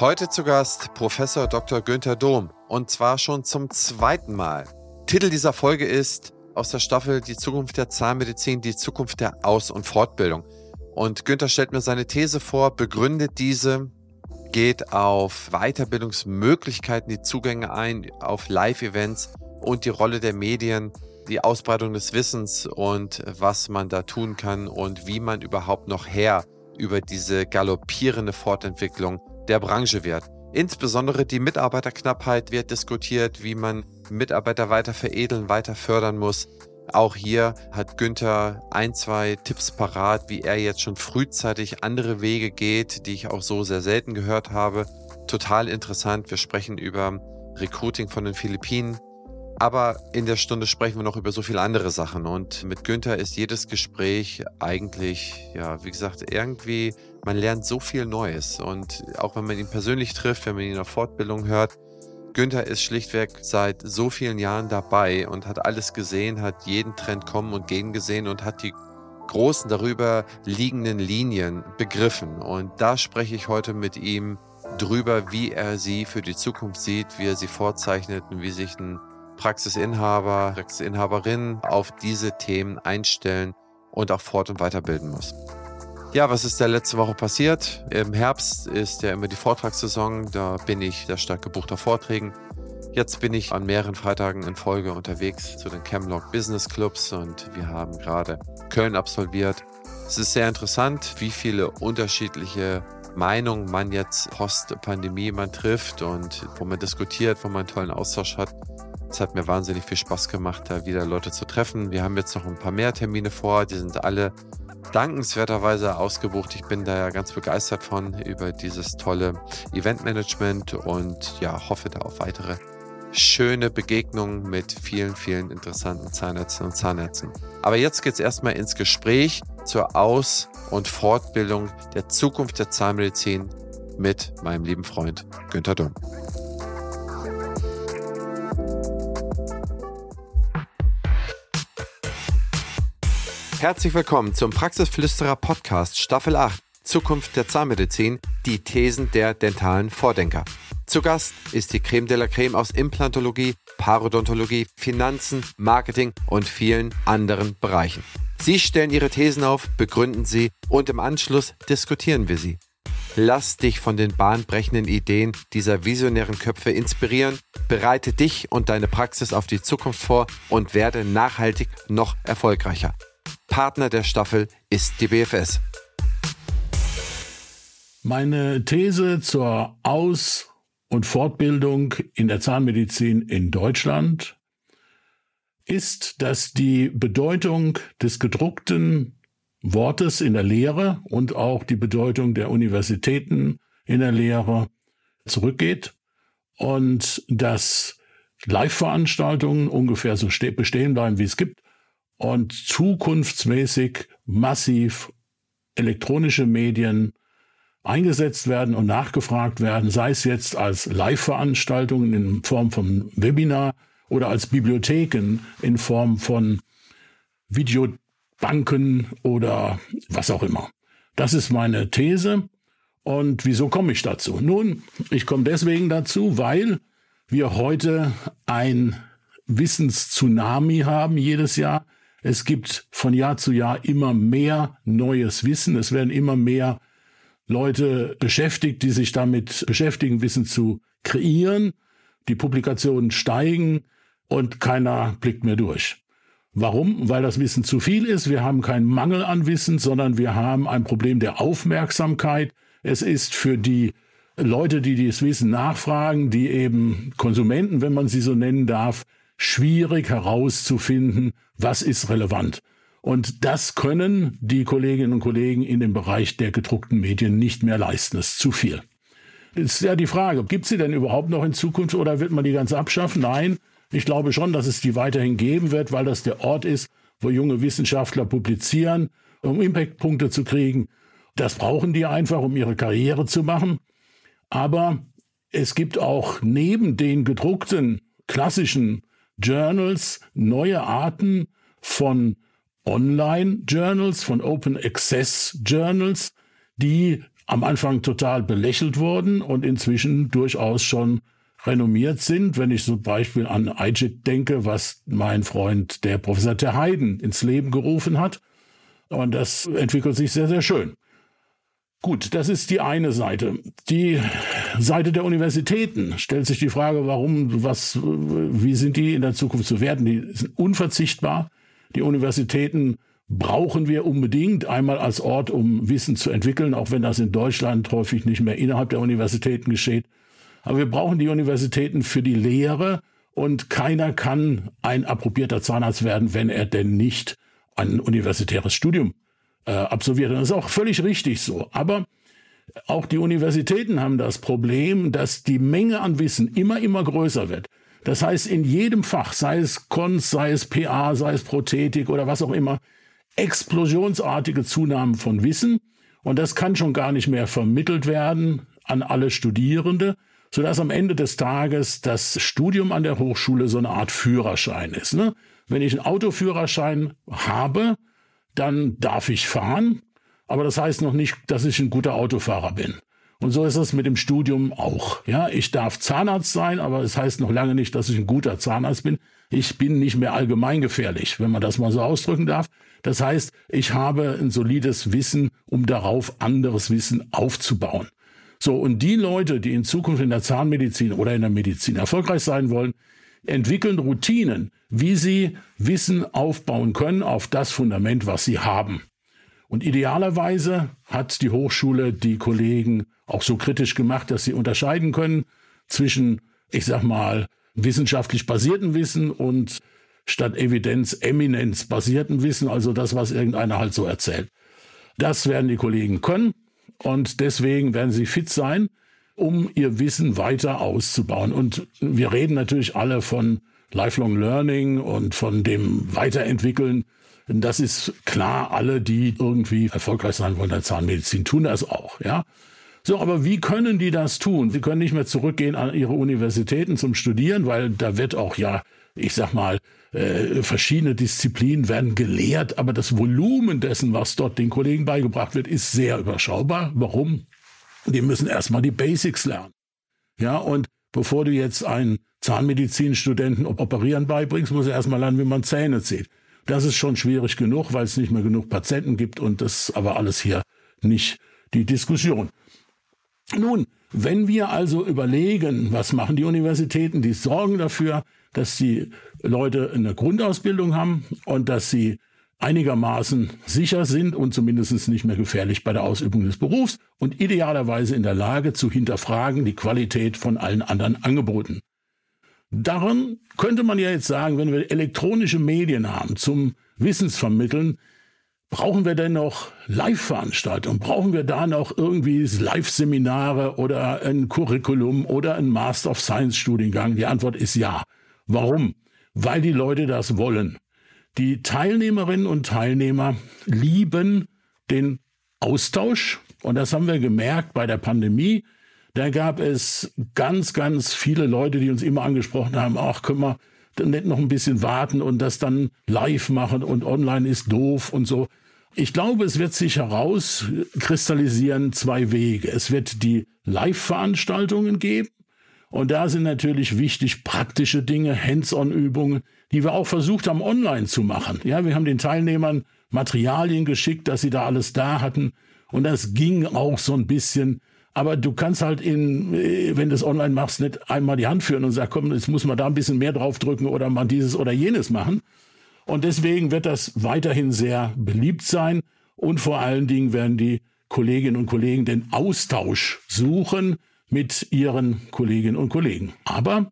Heute zu Gast Professor Dr. Günther Dom und zwar schon zum zweiten Mal. Titel dieser Folge ist aus der Staffel Die Zukunft der Zahnmedizin, die Zukunft der Aus- und Fortbildung. Und Günther stellt mir seine These vor, begründet diese, geht auf Weiterbildungsmöglichkeiten, die Zugänge ein, auf Live-Events und die Rolle der Medien, die Ausbreitung des Wissens und was man da tun kann und wie man überhaupt noch Herr über diese galoppierende Fortentwicklung der Branche wird. Insbesondere die Mitarbeiterknappheit wird diskutiert, wie man Mitarbeiter weiter veredeln, weiter fördern muss. Auch hier hat Günther ein, zwei Tipps parat, wie er jetzt schon frühzeitig andere Wege geht, die ich auch so sehr selten gehört habe. Total interessant. Wir sprechen über Recruiting von den Philippinen, aber in der Stunde sprechen wir noch über so viele andere Sachen. Und mit Günther ist jedes Gespräch eigentlich, ja, wie gesagt, irgendwie, man lernt so viel Neues. Und auch wenn man ihn persönlich trifft, wenn man ihn auf Fortbildung hört, Günther ist schlichtweg seit so vielen Jahren dabei und hat alles gesehen, hat jeden Trend kommen und gehen gesehen und hat die großen darüber liegenden Linien begriffen. Und da spreche ich heute mit ihm drüber, wie er sie für die Zukunft sieht, wie er sie vorzeichnet und wie sich ein Praxisinhaber, Praxisinhaberin auf diese Themen einstellen und auch fort- und weiterbilden muss. Ja, was ist da letzte Woche passiert? Im Herbst ist ja immer die Vortragssaison, da bin ich sehr stark gebucht auf Vorträgen. Jetzt bin ich an mehreren Freitagen in Folge unterwegs zu den Camlock Business Clubs und wir haben gerade Köln absolviert. Es ist sehr interessant, wie viele unterschiedliche Meinungen man jetzt post-Pandemie man trifft und wo man diskutiert, wo man einen tollen Austausch hat. Es hat mir wahnsinnig viel Spaß gemacht, da wieder Leute zu treffen. Wir haben jetzt noch ein paar mehr Termine vor. Die sind alle dankenswerterweise ausgebucht. Ich bin da ja ganz begeistert von über dieses tolle Eventmanagement und ja, hoffe da auf weitere schöne Begegnungen mit vielen, vielen interessanten Zahnärzten und Zahnärzten. Aber jetzt geht es erstmal ins Gespräch zur Aus- und Fortbildung der Zukunft der Zahnmedizin mit meinem lieben Freund Günther Dumm. Herzlich willkommen zum Praxisflüsterer Podcast Staffel 8 Zukunft der Zahnmedizin, die Thesen der dentalen Vordenker. Zu Gast ist die Creme de la Creme aus Implantologie, Parodontologie, Finanzen, Marketing und vielen anderen Bereichen. Sie stellen ihre Thesen auf, begründen sie und im Anschluss diskutieren wir sie. Lass dich von den bahnbrechenden Ideen dieser visionären Köpfe inspirieren, bereite dich und deine Praxis auf die Zukunft vor und werde nachhaltig noch erfolgreicher. Partner der Staffel ist die BFS. Meine These zur Aus- und Fortbildung in der Zahnmedizin in Deutschland ist, dass die Bedeutung des gedruckten Wortes in der Lehre und auch die Bedeutung der Universitäten in der Lehre zurückgeht und dass Live-Veranstaltungen ungefähr so bestehen bleiben, wie es gibt und zukunftsmäßig massiv elektronische Medien eingesetzt werden und nachgefragt werden, sei es jetzt als Live-Veranstaltungen in Form von Webinar oder als Bibliotheken in Form von Videobanken oder was auch immer. Das ist meine These. Und wieso komme ich dazu? Nun, ich komme deswegen dazu, weil wir heute ein Wissenstsunami haben jedes Jahr. Es gibt von Jahr zu Jahr immer mehr neues Wissen. Es werden immer mehr Leute beschäftigt, die sich damit beschäftigen, Wissen zu kreieren. Die Publikationen steigen und keiner blickt mehr durch. Warum? Weil das Wissen zu viel ist. Wir haben keinen Mangel an Wissen, sondern wir haben ein Problem der Aufmerksamkeit. Es ist für die Leute, die dieses Wissen nachfragen, die eben Konsumenten, wenn man sie so nennen darf, schwierig herauszufinden, was ist relevant. Und das können die Kolleginnen und Kollegen in dem Bereich der gedruckten Medien nicht mehr leisten. Das ist zu viel. Ist ja die Frage, gibt sie denn überhaupt noch in Zukunft oder wird man die ganz abschaffen? Nein, ich glaube schon, dass es die weiterhin geben wird, weil das der Ort ist, wo junge Wissenschaftler publizieren, um Impactpunkte zu kriegen. Das brauchen die einfach, um ihre Karriere zu machen. Aber es gibt auch neben den gedruckten klassischen Journals neue Arten von Online-Journals, von Open Access Journals, die am Anfang total belächelt wurden und inzwischen durchaus schon renommiert sind. Wenn ich zum Beispiel an IJIT denke, was mein Freund, der Professor Terheiden, ins Leben gerufen hat. Und das entwickelt sich sehr, sehr schön. Gut, das ist die eine Seite. Die Seite der Universitäten stellt sich die Frage, warum, was, wie sind die in der Zukunft zu werden? Die sind unverzichtbar. Die Universitäten brauchen wir unbedingt einmal als Ort, um Wissen zu entwickeln, auch wenn das in Deutschland häufig nicht mehr innerhalb der Universitäten geschieht. Aber wir brauchen die Universitäten für die Lehre und keiner kann ein approbierter Zahnarzt werden, wenn er denn nicht ein universitäres Studium äh, absolviert. Und das ist auch völlig richtig so. Aber auch die Universitäten haben das Problem, dass die Menge an Wissen immer, immer größer wird. Das heißt, in jedem Fach, sei es Konst, sei es PA, sei es Prothetik oder was auch immer, explosionsartige Zunahmen von Wissen. Und das kann schon gar nicht mehr vermittelt werden an alle Studierende, sodass am Ende des Tages das Studium an der Hochschule so eine Art Führerschein ist. Ne? Wenn ich einen Autoführerschein habe, dann darf ich fahren, aber das heißt noch nicht, dass ich ein guter Autofahrer bin. Und so ist es mit dem Studium auch. Ja, ich darf Zahnarzt sein, aber es das heißt noch lange nicht, dass ich ein guter Zahnarzt bin. Ich bin nicht mehr allgemeingefährlich, wenn man das mal so ausdrücken darf. Das heißt, ich habe ein solides Wissen, um darauf anderes Wissen aufzubauen. So, und die Leute, die in Zukunft in der Zahnmedizin oder in der Medizin erfolgreich sein wollen, entwickeln Routinen, wie sie Wissen aufbauen können auf das Fundament, was sie haben. Und idealerweise hat die Hochschule die Kollegen auch so kritisch gemacht, dass sie unterscheiden können zwischen, ich sag mal, wissenschaftlich basierten Wissen und statt Evidenz Eminenz basierten Wissen, also das, was irgendeiner halt so erzählt. Das werden die Kollegen können. Und deswegen werden sie fit sein, um ihr Wissen weiter auszubauen. Und wir reden natürlich alle von Lifelong Learning und von dem Weiterentwickeln. Das ist klar, alle, die irgendwie erfolgreich sein wollen in der Zahnmedizin, tun das auch, ja. So, aber wie können die das tun? Sie können nicht mehr zurückgehen an ihre Universitäten zum Studieren, weil da wird auch ja, ich sag mal, äh, verschiedene Disziplinen werden gelehrt, aber das Volumen dessen, was dort den Kollegen beigebracht wird, ist sehr überschaubar. Warum? Die müssen erstmal die Basics lernen. Ja, und bevor du jetzt einen Zahnmedizinstudenten operieren beibringst, muss er erstmal lernen, wie man Zähne zieht. Das ist schon schwierig genug, weil es nicht mehr genug Patienten gibt und das ist aber alles hier nicht die Diskussion. Nun, wenn wir also überlegen, was machen die Universitäten, die sorgen dafür, dass die Leute eine Grundausbildung haben und dass sie einigermaßen sicher sind und zumindest nicht mehr gefährlich bei der Ausübung des Berufs und idealerweise in der Lage zu hinterfragen die Qualität von allen anderen Angeboten. Daran könnte man ja jetzt sagen, wenn wir elektronische Medien haben zum Wissensvermitteln, brauchen wir denn noch Live-Veranstaltungen? Brauchen wir da noch irgendwie Live-Seminare oder ein Curriculum oder ein Master of Science-Studiengang? Die Antwort ist ja. Warum? Weil die Leute das wollen. Die Teilnehmerinnen und Teilnehmer lieben den Austausch. Und das haben wir gemerkt bei der Pandemie. Da gab es ganz, ganz viele Leute, die uns immer angesprochen haben, ach, können wir nicht noch ein bisschen warten und das dann live machen und online ist doof und so. Ich glaube, es wird sich herauskristallisieren zwei Wege. Es wird die Live-Veranstaltungen geben, und da sind natürlich wichtig praktische Dinge, Hands-on-Übungen, die wir auch versucht haben, online zu machen. Ja, wir haben den Teilnehmern Materialien geschickt, dass sie da alles da hatten. Und das ging auch so ein bisschen. Aber du kannst halt in, äh, wenn du es online machst, nicht einmal die Hand führen und sagen, komm, jetzt muss man da ein bisschen mehr draufdrücken oder mal dieses oder jenes machen. Und deswegen wird das weiterhin sehr beliebt sein. Und vor allen Dingen werden die Kolleginnen und Kollegen den Austausch suchen mit ihren Kolleginnen und Kollegen. Aber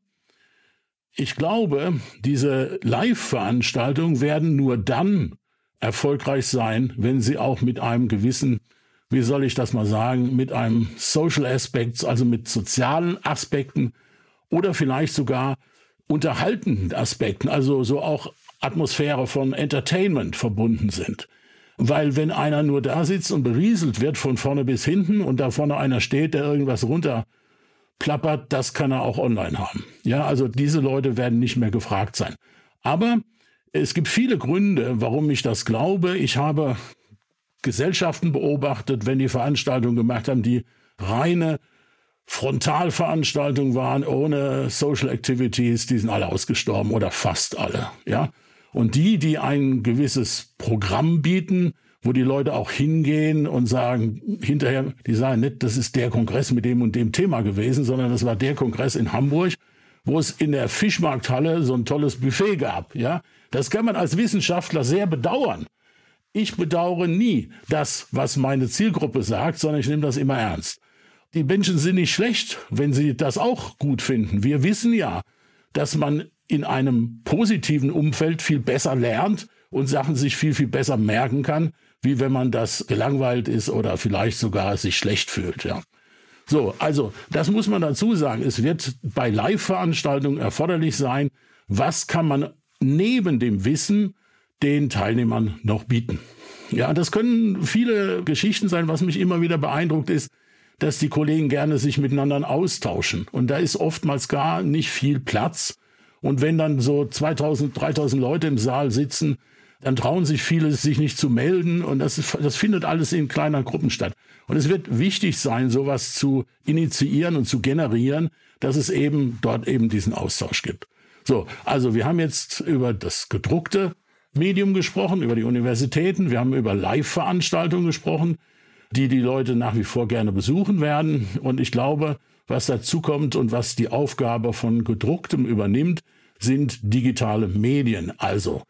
ich glaube, diese Live-Veranstaltungen werden nur dann erfolgreich sein, wenn sie auch mit einem gewissen, wie soll ich das mal sagen, mit einem Social Aspect, also mit sozialen Aspekten oder vielleicht sogar unterhaltenden Aspekten, also so auch Atmosphäre von Entertainment verbunden sind. Weil wenn einer nur da sitzt und berieselt wird von vorne bis hinten und da vorne einer steht, der irgendwas runterplappert, das kann er auch online haben. Ja, also diese Leute werden nicht mehr gefragt sein. Aber es gibt viele Gründe, warum ich das glaube. Ich habe Gesellschaften beobachtet, wenn die Veranstaltungen gemacht haben, die reine Frontalveranstaltungen waren, ohne Social Activities, die sind alle ausgestorben oder fast alle, ja. Und die, die ein gewisses Programm bieten, wo die Leute auch hingehen und sagen, hinterher, die sagen nicht, das ist der Kongress mit dem und dem Thema gewesen, sondern das war der Kongress in Hamburg, wo es in der Fischmarkthalle so ein tolles Buffet gab, ja. Das kann man als Wissenschaftler sehr bedauern. Ich bedauere nie das, was meine Zielgruppe sagt, sondern ich nehme das immer ernst. Die Menschen sind nicht schlecht, wenn sie das auch gut finden. Wir wissen ja, dass man in einem positiven Umfeld viel besser lernt und Sachen sich viel, viel besser merken kann, wie wenn man das gelangweilt ist oder vielleicht sogar sich schlecht fühlt, ja. So, also, das muss man dazu sagen. Es wird bei Live-Veranstaltungen erforderlich sein, was kann man neben dem Wissen den Teilnehmern noch bieten. Ja, das können viele Geschichten sein. Was mich immer wieder beeindruckt ist, dass die Kollegen gerne sich miteinander austauschen. Und da ist oftmals gar nicht viel Platz. Und wenn dann so 2000, 3000 Leute im Saal sitzen, dann trauen sich viele, sich nicht zu melden. Und das, ist, das findet alles in kleinen Gruppen statt. Und es wird wichtig sein, sowas zu initiieren und zu generieren, dass es eben dort eben diesen Austausch gibt. So, also wir haben jetzt über das gedruckte Medium gesprochen, über die Universitäten, wir haben über Live-Veranstaltungen gesprochen, die die Leute nach wie vor gerne besuchen werden. Und ich glaube, was dazu kommt und was die Aufgabe von gedrucktem übernimmt, sind digitale Medien, also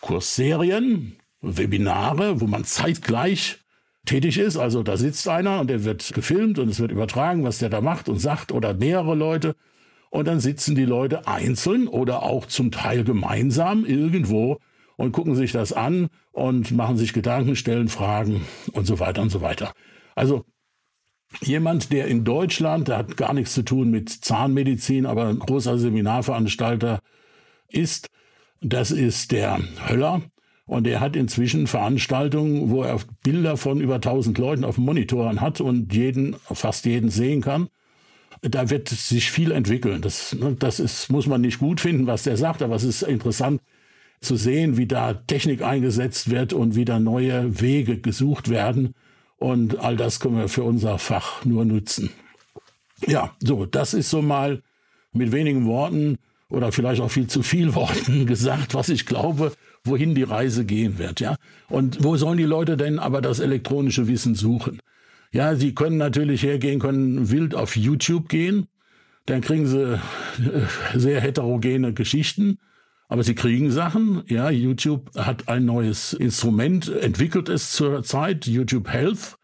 Kursserien, Webinare, wo man zeitgleich tätig ist. Also da sitzt einer und der wird gefilmt und es wird übertragen, was der da macht und sagt oder mehrere Leute. Und dann sitzen die Leute einzeln oder auch zum Teil gemeinsam irgendwo und gucken sich das an und machen sich Gedanken, stellen Fragen und so weiter und so weiter. Also jemand, der in Deutschland, der hat gar nichts zu tun mit Zahnmedizin, aber ein großer Seminarveranstalter ist, das ist der Höller. Und er hat inzwischen Veranstaltungen, wo er Bilder von über 1000 Leuten auf Monitoren hat und jeden, fast jeden sehen kann. Da wird sich viel entwickeln. Das, ne, das ist, muss man nicht gut finden, was der sagt, aber es ist interessant, zu sehen, wie da Technik eingesetzt wird und wie da neue Wege gesucht werden. Und all das können wir für unser Fach nur nutzen. Ja, so, das ist so mal mit wenigen Worten oder vielleicht auch viel zu viel Worten gesagt, was ich glaube, wohin die Reise gehen wird, ja. Und wo sollen die Leute denn aber das elektronische Wissen suchen? Ja, sie können natürlich hergehen, können wild auf YouTube gehen, dann kriegen sie äh, sehr heterogene Geschichten aber sie kriegen Sachen. Ja, YouTube hat ein neues Instrument, entwickelt es zurzeit, YouTube Health.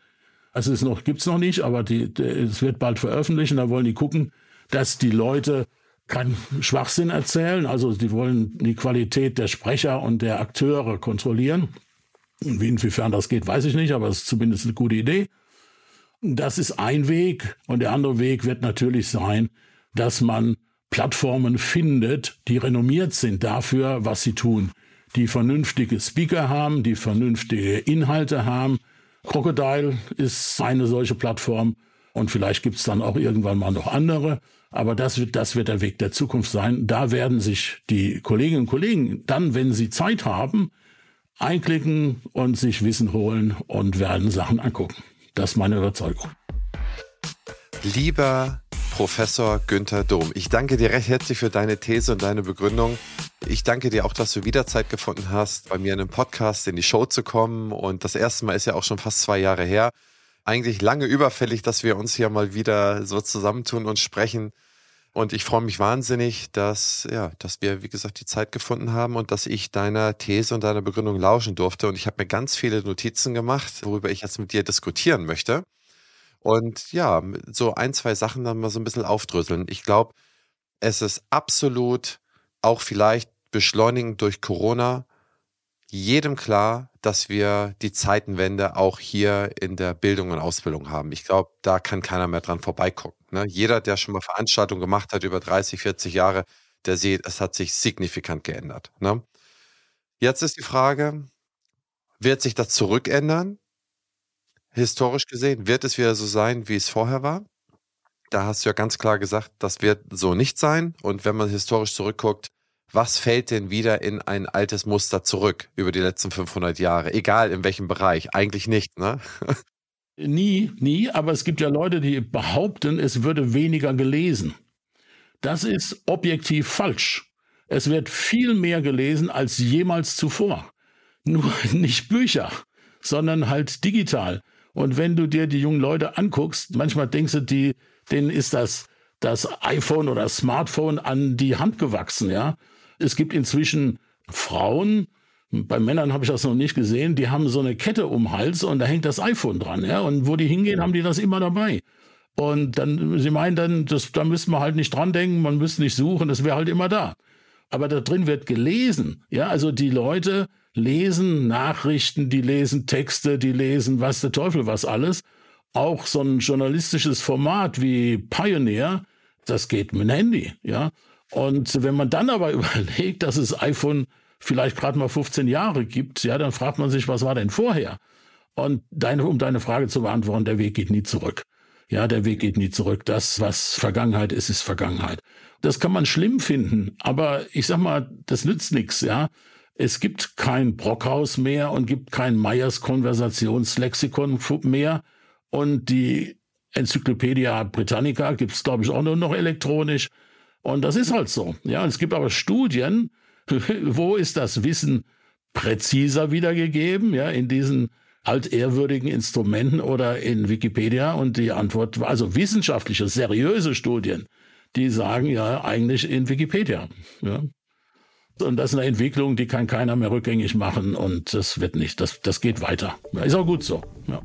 Also es noch, gibt's noch nicht, aber die, die, es wird bald veröffentlichen. Da wollen die gucken, dass die Leute keinen Schwachsinn erzählen. Also die wollen die Qualität der Sprecher und der Akteure kontrollieren. Wie inwiefern das geht, weiß ich nicht, aber es ist zumindest eine gute Idee. Das ist ein Weg. Und der andere Weg wird natürlich sein, dass man Plattformen findet, die renommiert sind dafür, was sie tun, die vernünftige Speaker haben, die vernünftige Inhalte haben. Crocodile ist eine solche Plattform und vielleicht gibt es dann auch irgendwann mal noch andere. Aber das wird, das wird der Weg der Zukunft sein. Da werden sich die Kolleginnen und Kollegen dann, wenn sie Zeit haben, einklicken und sich Wissen holen und werden Sachen angucken. Das ist meine Überzeugung. Lieber Professor Günther Dom. Ich danke dir recht herzlich für deine These und deine Begründung. Ich danke dir auch, dass du wieder Zeit gefunden hast, bei mir in einem Podcast in die Show zu kommen. Und das erste Mal ist ja auch schon fast zwei Jahre her. Eigentlich lange überfällig, dass wir uns hier mal wieder so zusammentun und sprechen. Und ich freue mich wahnsinnig, dass, ja, dass wir, wie gesagt, die Zeit gefunden haben und dass ich deiner These und deiner Begründung lauschen durfte. Und ich habe mir ganz viele Notizen gemacht, worüber ich jetzt mit dir diskutieren möchte. Und ja, so ein, zwei Sachen dann mal so ein bisschen aufdröseln. Ich glaube, es ist absolut auch vielleicht beschleunigend durch Corona jedem klar, dass wir die Zeitenwende auch hier in der Bildung und Ausbildung haben. Ich glaube, da kann keiner mehr dran vorbeigucken. Ne? Jeder, der schon mal Veranstaltungen gemacht hat über 30, 40 Jahre, der sieht, es hat sich signifikant geändert. Ne? Jetzt ist die Frage, wird sich das zurückändern? Historisch gesehen, wird es wieder so sein, wie es vorher war? Da hast du ja ganz klar gesagt, das wird so nicht sein. Und wenn man historisch zurückguckt, was fällt denn wieder in ein altes Muster zurück über die letzten 500 Jahre? Egal in welchem Bereich. Eigentlich nicht, ne? Nie, nie, aber es gibt ja Leute, die behaupten, es würde weniger gelesen. Das ist objektiv falsch. Es wird viel mehr gelesen als jemals zuvor. Nur nicht Bücher, sondern halt digital. Und wenn du dir die jungen Leute anguckst, manchmal denkst du, die, denen ist das, das iPhone oder Smartphone an die Hand gewachsen, ja. Es gibt inzwischen Frauen, bei Männern habe ich das noch nicht gesehen, die haben so eine Kette um den Hals und da hängt das iPhone dran, ja. Und wo die hingehen, haben die das immer dabei. Und dann, sie meinen dann, das, da müsste man halt nicht dran denken, man müsste nicht suchen, das wäre halt immer da. Aber da drin wird gelesen, ja. Also die Leute, lesen Nachrichten, die lesen Texte, die lesen was der Teufel was alles. Auch so ein journalistisches Format wie Pioneer, das geht mit dem Handy, ja. Und wenn man dann aber überlegt, dass es iPhone vielleicht gerade mal 15 Jahre gibt, ja, dann fragt man sich, was war denn vorher? Und deine, um deine Frage zu beantworten, der Weg geht nie zurück. Ja, der Weg geht nie zurück. Das, was Vergangenheit ist, ist Vergangenheit. Das kann man schlimm finden, aber ich sag mal, das nützt nichts, ja. Es gibt kein Brockhaus mehr und gibt kein Meyers Konversationslexikon mehr. Und die Enzyklopädia Britannica gibt es, glaube ich, auch nur noch elektronisch. Und das ist halt so. Ja, es gibt aber Studien, wo ist das Wissen präziser wiedergegeben, ja, in diesen altehrwürdigen Instrumenten oder in Wikipedia. Und die Antwort war also wissenschaftliche, seriöse Studien, die sagen ja eigentlich in Wikipedia. Ja. Und das ist eine Entwicklung, die kann keiner mehr rückgängig machen und das wird nicht, das, das geht weiter. Ist auch gut so. Ja.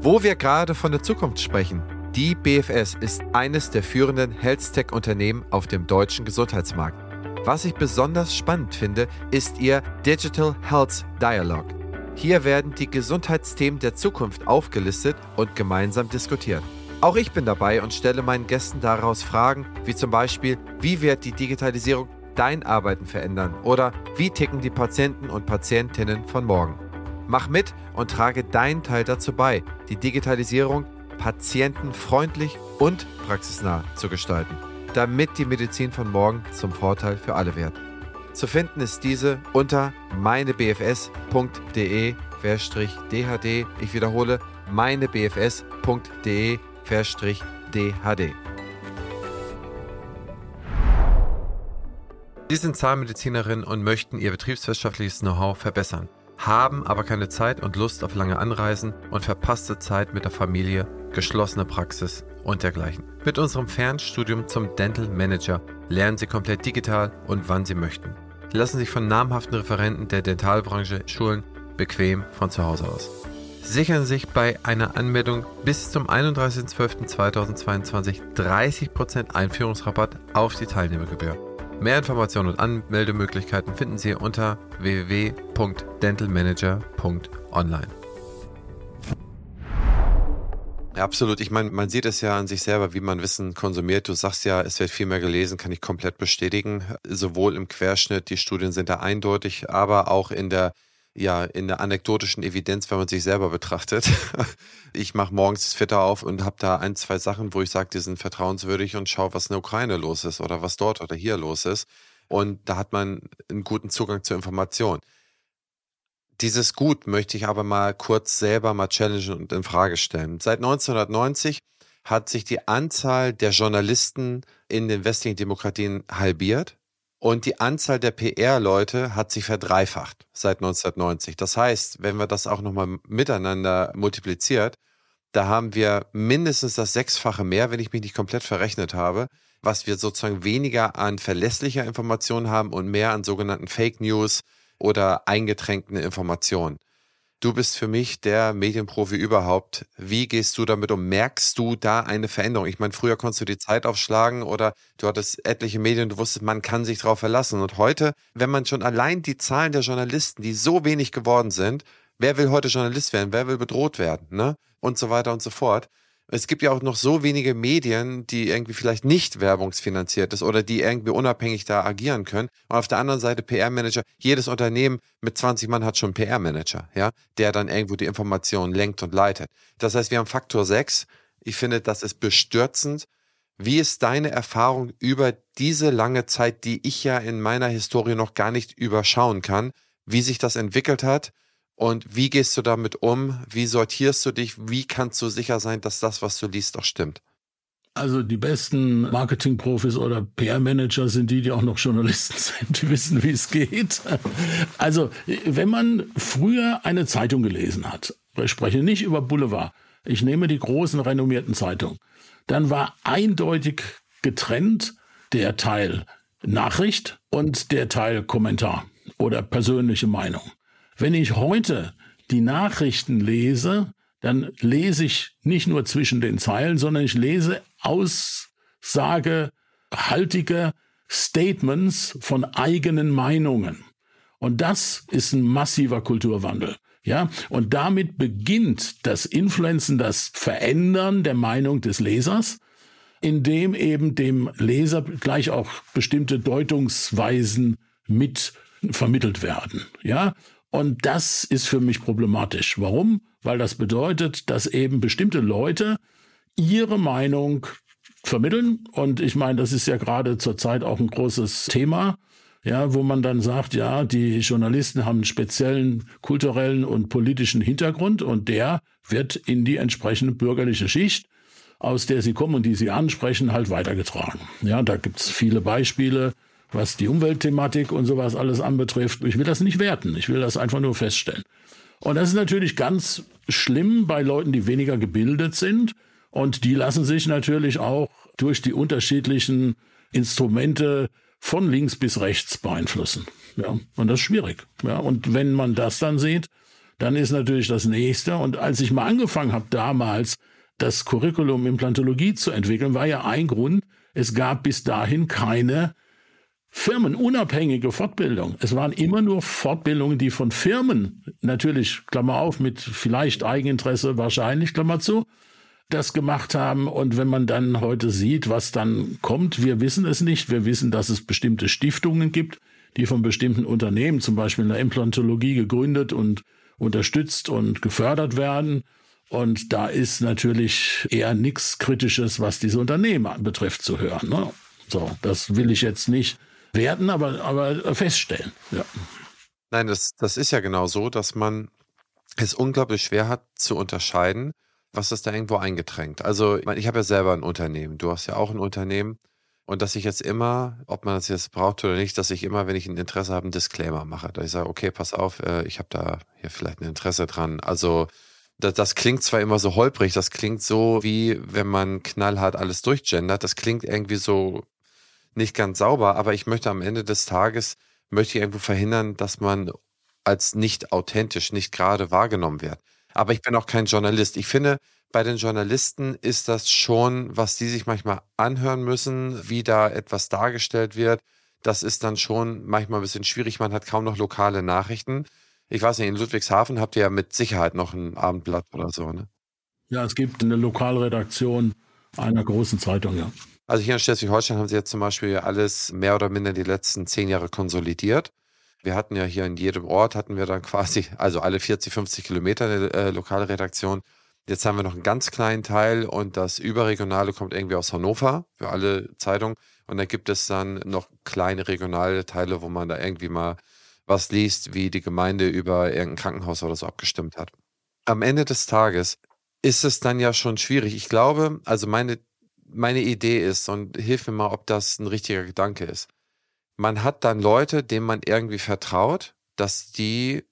Wo wir gerade von der Zukunft sprechen, die BFS ist eines der führenden Health-Tech-Unternehmen auf dem deutschen Gesundheitsmarkt. Was ich besonders spannend finde, ist ihr Digital Health Dialogue. Hier werden die Gesundheitsthemen der Zukunft aufgelistet und gemeinsam diskutiert. Auch ich bin dabei und stelle meinen Gästen daraus Fragen, wie zum Beispiel, wie wird die Digitalisierung dein Arbeiten verändern oder wie ticken die Patienten und Patientinnen von morgen. Mach mit und trage deinen Teil dazu bei, die Digitalisierung patientenfreundlich und praxisnah zu gestalten, damit die Medizin von morgen zum Vorteil für alle wird. Zu finden ist diese unter meinebfs.de-dhd. Ich wiederhole meinebfs.de DHD. Sie sind Zahnmedizinerin und möchten ihr betriebswirtschaftliches Know-how verbessern, haben aber keine Zeit und Lust auf lange Anreisen und verpasste Zeit mit der Familie, geschlossene Praxis und dergleichen. Mit unserem Fernstudium zum Dental Manager lernen Sie komplett digital und wann Sie möchten. Sie lassen sich von namhaften Referenten der Dentalbranche schulen, bequem von zu Hause aus sichern sich bei einer Anmeldung bis zum 31.12.2022 30% Einführungsrabatt auf die Teilnehmergebühr. Mehr Informationen und Anmeldemöglichkeiten finden Sie unter www.dentalmanager.online. Ja, absolut. Ich meine, man sieht es ja an sich selber, wie man Wissen konsumiert. Du sagst ja, es wird viel mehr gelesen, kann ich komplett bestätigen. Sowohl im Querschnitt, die Studien sind da eindeutig, aber auch in der ja in der anekdotischen Evidenz, wenn man sich selber betrachtet. Ich mache morgens Twitter auf und habe da ein, zwei Sachen, wo ich sage, die sind vertrauenswürdig und schaue, was in der Ukraine los ist oder was dort oder hier los ist. Und da hat man einen guten Zugang zur Information. Dieses Gut möchte ich aber mal kurz selber mal challengen und in Frage stellen. Seit 1990 hat sich die Anzahl der Journalisten in den westlichen Demokratien halbiert. Und die Anzahl der PR-Leute hat sich verdreifacht seit 1990. Das heißt, wenn wir das auch nochmal miteinander multipliziert, da haben wir mindestens das Sechsfache mehr, wenn ich mich nicht komplett verrechnet habe, was wir sozusagen weniger an verlässlicher Information haben und mehr an sogenannten Fake News oder eingetränkten Informationen. Du bist für mich der Medienprofi überhaupt. Wie gehst du damit um? Merkst du da eine Veränderung? Ich meine, früher konntest du die Zeit aufschlagen oder du hattest etliche Medien, du wusstest, man kann sich darauf verlassen. Und heute, wenn man schon allein die Zahlen der Journalisten, die so wenig geworden sind, wer will heute Journalist werden? Wer will bedroht werden? Ne? Und so weiter und so fort es gibt ja auch noch so wenige Medien, die irgendwie vielleicht nicht werbungsfinanziert ist oder die irgendwie unabhängig da agieren können. Und auf der anderen Seite PR-Manager. Jedes Unternehmen mit 20 Mann hat schon einen PR-Manager, ja, der dann irgendwo die Informationen lenkt und leitet. Das heißt, wir haben Faktor 6. Ich finde, das ist bestürzend. Wie ist deine Erfahrung über diese lange Zeit, die ich ja in meiner Historie noch gar nicht überschauen kann, wie sich das entwickelt hat und wie gehst du damit um? Wie sortierst du dich? Wie kannst du sicher sein, dass das, was du liest, auch stimmt? Also die besten Marketingprofis oder PR-Manager sind die, die auch noch Journalisten sind, die wissen, wie es geht. Also wenn man früher eine Zeitung gelesen hat, ich spreche nicht über Boulevard, ich nehme die großen renommierten Zeitungen, dann war eindeutig getrennt der Teil Nachricht und der Teil Kommentar oder persönliche Meinung. Wenn ich heute die Nachrichten lese, dann lese ich nicht nur zwischen den Zeilen, sondern ich lese aussagehaltige Statements von eigenen Meinungen. Und das ist ein massiver Kulturwandel. Ja, und damit beginnt das Influenzen, das Verändern der Meinung des Lesers, indem eben dem Leser gleich auch bestimmte Deutungsweisen mit vermittelt werden. Ja, und das ist für mich problematisch. Warum? Weil das bedeutet, dass eben bestimmte Leute ihre Meinung vermitteln. Und ich meine, das ist ja gerade zurzeit auch ein großes Thema ja, wo man dann sagt, ja, die Journalisten haben einen speziellen kulturellen und politischen Hintergrund und der wird in die entsprechende bürgerliche Schicht, aus der sie kommen und die sie ansprechen, halt weitergetragen. Ja, da gibt's viele Beispiele, was die Umweltthematik und sowas alles anbetrifft. Ich will das nicht werten, ich will das einfach nur feststellen. Und das ist natürlich ganz schlimm bei Leuten, die weniger gebildet sind. Und die lassen sich natürlich auch durch die unterschiedlichen Instrumente von links bis rechts beeinflussen. Ja, und das ist schwierig. Ja, und wenn man das dann sieht, dann ist natürlich das nächste. Und als ich mal angefangen habe, damals das Curriculum Implantologie zu entwickeln, war ja ein Grund, es gab bis dahin keine firmenunabhängige Fortbildung. Es waren immer nur Fortbildungen, die von Firmen, natürlich, Klammer auf, mit vielleicht Eigeninteresse wahrscheinlich, Klammer zu, das gemacht haben. Und wenn man dann heute sieht, was dann kommt, wir wissen es nicht. Wir wissen, dass es bestimmte Stiftungen gibt, die von bestimmten Unternehmen, zum Beispiel in der Implantologie, gegründet und unterstützt und gefördert werden. Und da ist natürlich eher nichts Kritisches, was diese Unternehmen betrifft, zu hören. Ne? So, das will ich jetzt nicht werten, aber, aber feststellen. Ja. Nein, das, das ist ja genau so, dass man es unglaublich schwer hat zu unterscheiden, was ist da irgendwo eingetränkt? Also, ich, habe ja selber ein Unternehmen. Du hast ja auch ein Unternehmen. Und dass ich jetzt immer, ob man das jetzt braucht oder nicht, dass ich immer, wenn ich ein Interesse habe, einen Disclaimer mache. Dass ich sage, okay, pass auf, äh, ich habe da hier vielleicht ein Interesse dran. Also, das, das klingt zwar immer so holprig, das klingt so, wie wenn man knallhart alles durchgendert. Das klingt irgendwie so nicht ganz sauber, aber ich möchte am Ende des Tages, möchte ich irgendwo verhindern, dass man als nicht authentisch, nicht gerade wahrgenommen wird aber ich bin auch kein Journalist. Ich finde, bei den Journalisten ist das schon, was die sich manchmal anhören müssen, wie da etwas dargestellt wird. Das ist dann schon manchmal ein bisschen schwierig. Man hat kaum noch lokale Nachrichten. Ich weiß nicht, in Ludwigshafen habt ihr ja mit Sicherheit noch ein Abendblatt oder so, ne? Ja, es gibt eine Lokalredaktion einer großen Zeitung, ja. Also hier in Schleswig-Holstein haben sie jetzt zum Beispiel alles mehr oder minder die letzten zehn Jahre konsolidiert. Wir hatten ja hier in jedem Ort, hatten wir dann quasi, also alle 40, 50 Kilometer eine äh, lokale Redaktion. Jetzt haben wir noch einen ganz kleinen Teil und das Überregionale kommt irgendwie aus Hannover für alle Zeitungen. Und da gibt es dann noch kleine regionale Teile, wo man da irgendwie mal was liest, wie die Gemeinde über irgendein Krankenhaus oder so abgestimmt hat. Am Ende des Tages ist es dann ja schon schwierig. Ich glaube, also meine, meine Idee ist, und hilf mir mal, ob das ein richtiger Gedanke ist man hat dann Leute, denen man irgendwie vertraut, dass die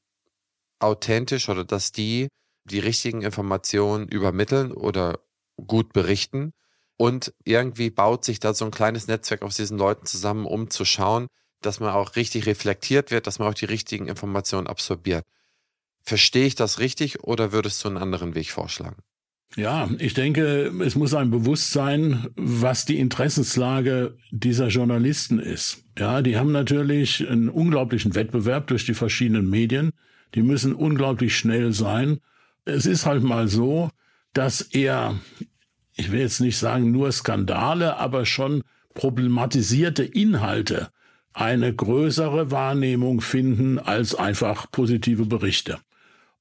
authentisch oder dass die die richtigen Informationen übermitteln oder gut berichten. Und irgendwie baut sich da so ein kleines Netzwerk aus diesen Leuten zusammen, um zu schauen, dass man auch richtig reflektiert wird, dass man auch die richtigen Informationen absorbiert. Verstehe ich das richtig oder würdest du einen anderen Weg vorschlagen? Ja, ich denke, es muss ein Bewusstsein, was die Interessenslage dieser Journalisten ist. Ja, die haben natürlich einen unglaublichen Wettbewerb durch die verschiedenen Medien. Die müssen unglaublich schnell sein. Es ist halt mal so, dass er, ich will jetzt nicht sagen nur Skandale, aber schon problematisierte Inhalte eine größere Wahrnehmung finden als einfach positive Berichte.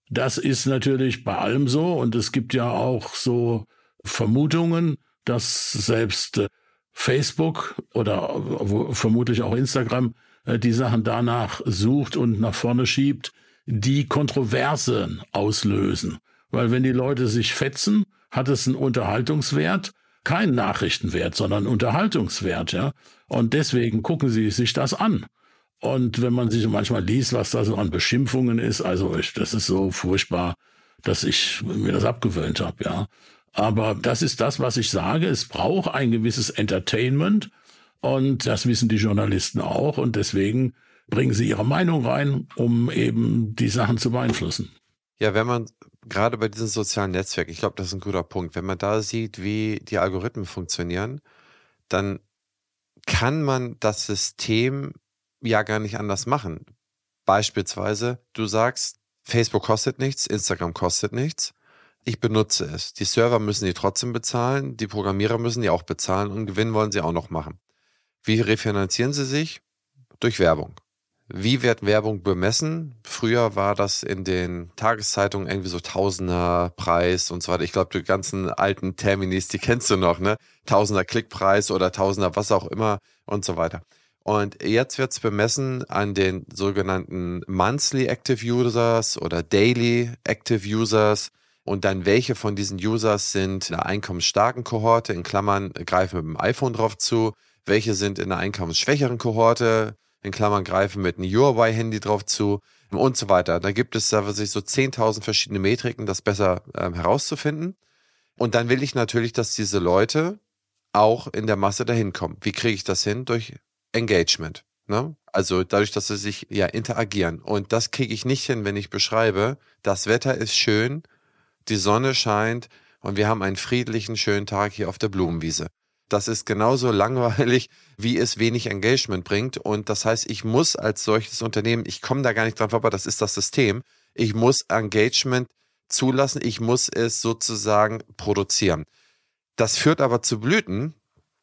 Das ist natürlich bei allem so und es gibt ja auch so Vermutungen, dass selbst äh, Facebook oder wo, vermutlich auch Instagram äh, die Sachen danach sucht und nach vorne schiebt, die Kontroversen auslösen. Weil wenn die Leute sich fetzen, hat es einen Unterhaltungswert, keinen Nachrichtenwert, sondern Unterhaltungswert, ja. Und deswegen gucken sie sich das an. Und wenn man sich manchmal liest, was da so an Beschimpfungen ist, also ich, das ist so furchtbar, dass ich mir das abgewöhnt habe, ja. Aber das ist das, was ich sage. Es braucht ein gewisses Entertainment und das wissen die Journalisten auch und deswegen bringen sie ihre Meinung rein, um eben die Sachen zu beeinflussen. Ja, wenn man gerade bei diesen sozialen Netzwerken, ich glaube, das ist ein guter Punkt, wenn man da sieht, wie die Algorithmen funktionieren, dann kann man das System ja gar nicht anders machen. Beispielsweise, du sagst, Facebook kostet nichts, Instagram kostet nichts. Ich benutze es. Die Server müssen die trotzdem bezahlen, die Programmierer müssen die auch bezahlen und Gewinn wollen sie auch noch machen. Wie refinanzieren sie sich? Durch Werbung. Wie wird Werbung bemessen? Früher war das in den Tageszeitungen irgendwie so Tausender Preis und so weiter. Ich glaube, die ganzen alten Terminis, die kennst du noch, ne? Tausender Klickpreis oder Tausender was auch immer und so weiter. Und jetzt wird es bemessen an den sogenannten Monthly Active Users oder Daily Active Users. Und dann welche von diesen Users sind in einer einkommensstarken Kohorte, in Klammern greifen mit dem iPhone drauf zu, welche sind in einer einkommensschwächeren Kohorte, in Klammern greifen mit einem Huawei-Handy drauf zu und so weiter. Da gibt es da sich so 10.000 verschiedene Metriken, das besser ähm, herauszufinden. Und dann will ich natürlich, dass diese Leute auch in der Masse dahin kommen. Wie kriege ich das hin? Durch Engagement. Ne? Also dadurch, dass sie sich ja interagieren. Und das kriege ich nicht hin, wenn ich beschreibe, das Wetter ist schön, die Sonne scheint und wir haben einen friedlichen, schönen Tag hier auf der Blumenwiese. Das ist genauso langweilig, wie es wenig Engagement bringt. Und das heißt, ich muss als solches Unternehmen, ich komme da gar nicht dran vorbei, das ist das System. Ich muss Engagement zulassen, ich muss es sozusagen produzieren. Das führt aber zu Blüten,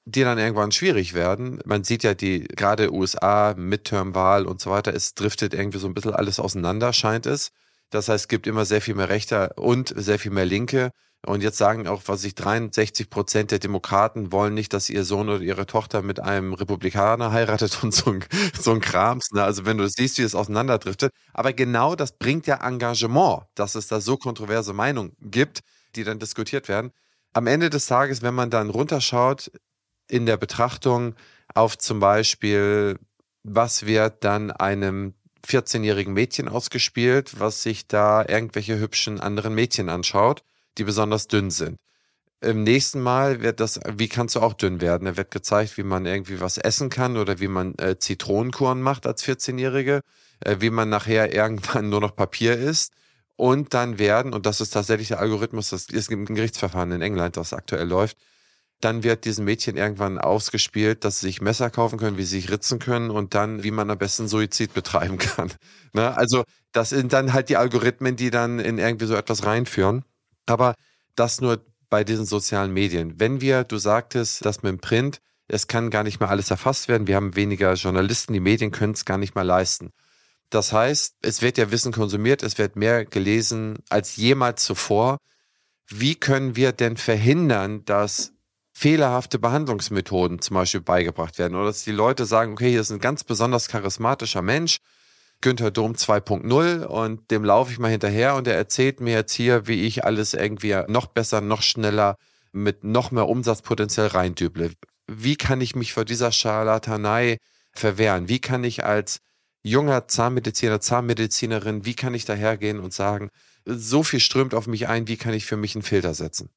die dann irgendwann schwierig werden. Man sieht ja die, gerade USA, Midterm-Wahl und so weiter, es driftet irgendwie so ein bisschen alles auseinander, scheint es. Das heißt, es gibt immer sehr viel mehr Rechte und sehr viel mehr Linke. Und jetzt sagen auch, was ich 63 Prozent der Demokraten wollen nicht, dass ihr Sohn oder ihre Tochter mit einem Republikaner heiratet und so ein, so ein Krams. Ne? Also wenn du siehst, wie es auseinanderdriftet. Aber genau das bringt ja Engagement, dass es da so kontroverse Meinungen gibt, die dann diskutiert werden. Am Ende des Tages, wenn man dann runterschaut in der Betrachtung auf zum Beispiel, was wird dann einem 14-jährigen Mädchen ausgespielt, was sich da irgendwelche hübschen anderen Mädchen anschaut die besonders dünn sind. Im nächsten Mal wird das, wie kannst du auch dünn werden? Da wird gezeigt, wie man irgendwie was essen kann oder wie man äh, Zitronenkuren macht als 14-Jährige, äh, wie man nachher irgendwann nur noch Papier isst. Und dann werden, und das ist tatsächlich der Algorithmus, das ist ein Gerichtsverfahren in England, das aktuell läuft, dann wird diesen Mädchen irgendwann ausgespielt, dass sie sich Messer kaufen können, wie sie sich ritzen können und dann, wie man am besten Suizid betreiben kann. Ne? Also das sind dann halt die Algorithmen, die dann in irgendwie so etwas reinführen. Aber das nur bei diesen sozialen Medien. Wenn wir, du sagtest, das mit dem Print, es kann gar nicht mehr alles erfasst werden. Wir haben weniger Journalisten, die Medien können es gar nicht mehr leisten. Das heißt, es wird ja Wissen konsumiert, es wird mehr gelesen als jemals zuvor. Wie können wir denn verhindern, dass fehlerhafte Behandlungsmethoden zum Beispiel beigebracht werden oder dass die Leute sagen, okay, hier ist ein ganz besonders charismatischer Mensch, Günther Dom 2.0 und dem laufe ich mal hinterher und er erzählt mir jetzt hier, wie ich alles irgendwie noch besser, noch schneller mit noch mehr Umsatzpotenzial reindüble. Wie kann ich mich vor dieser Scharlatanei verwehren? Wie kann ich als junger Zahnmediziner, Zahnmedizinerin, wie kann ich dahergehen und sagen, so viel strömt auf mich ein, wie kann ich für mich einen Filter setzen?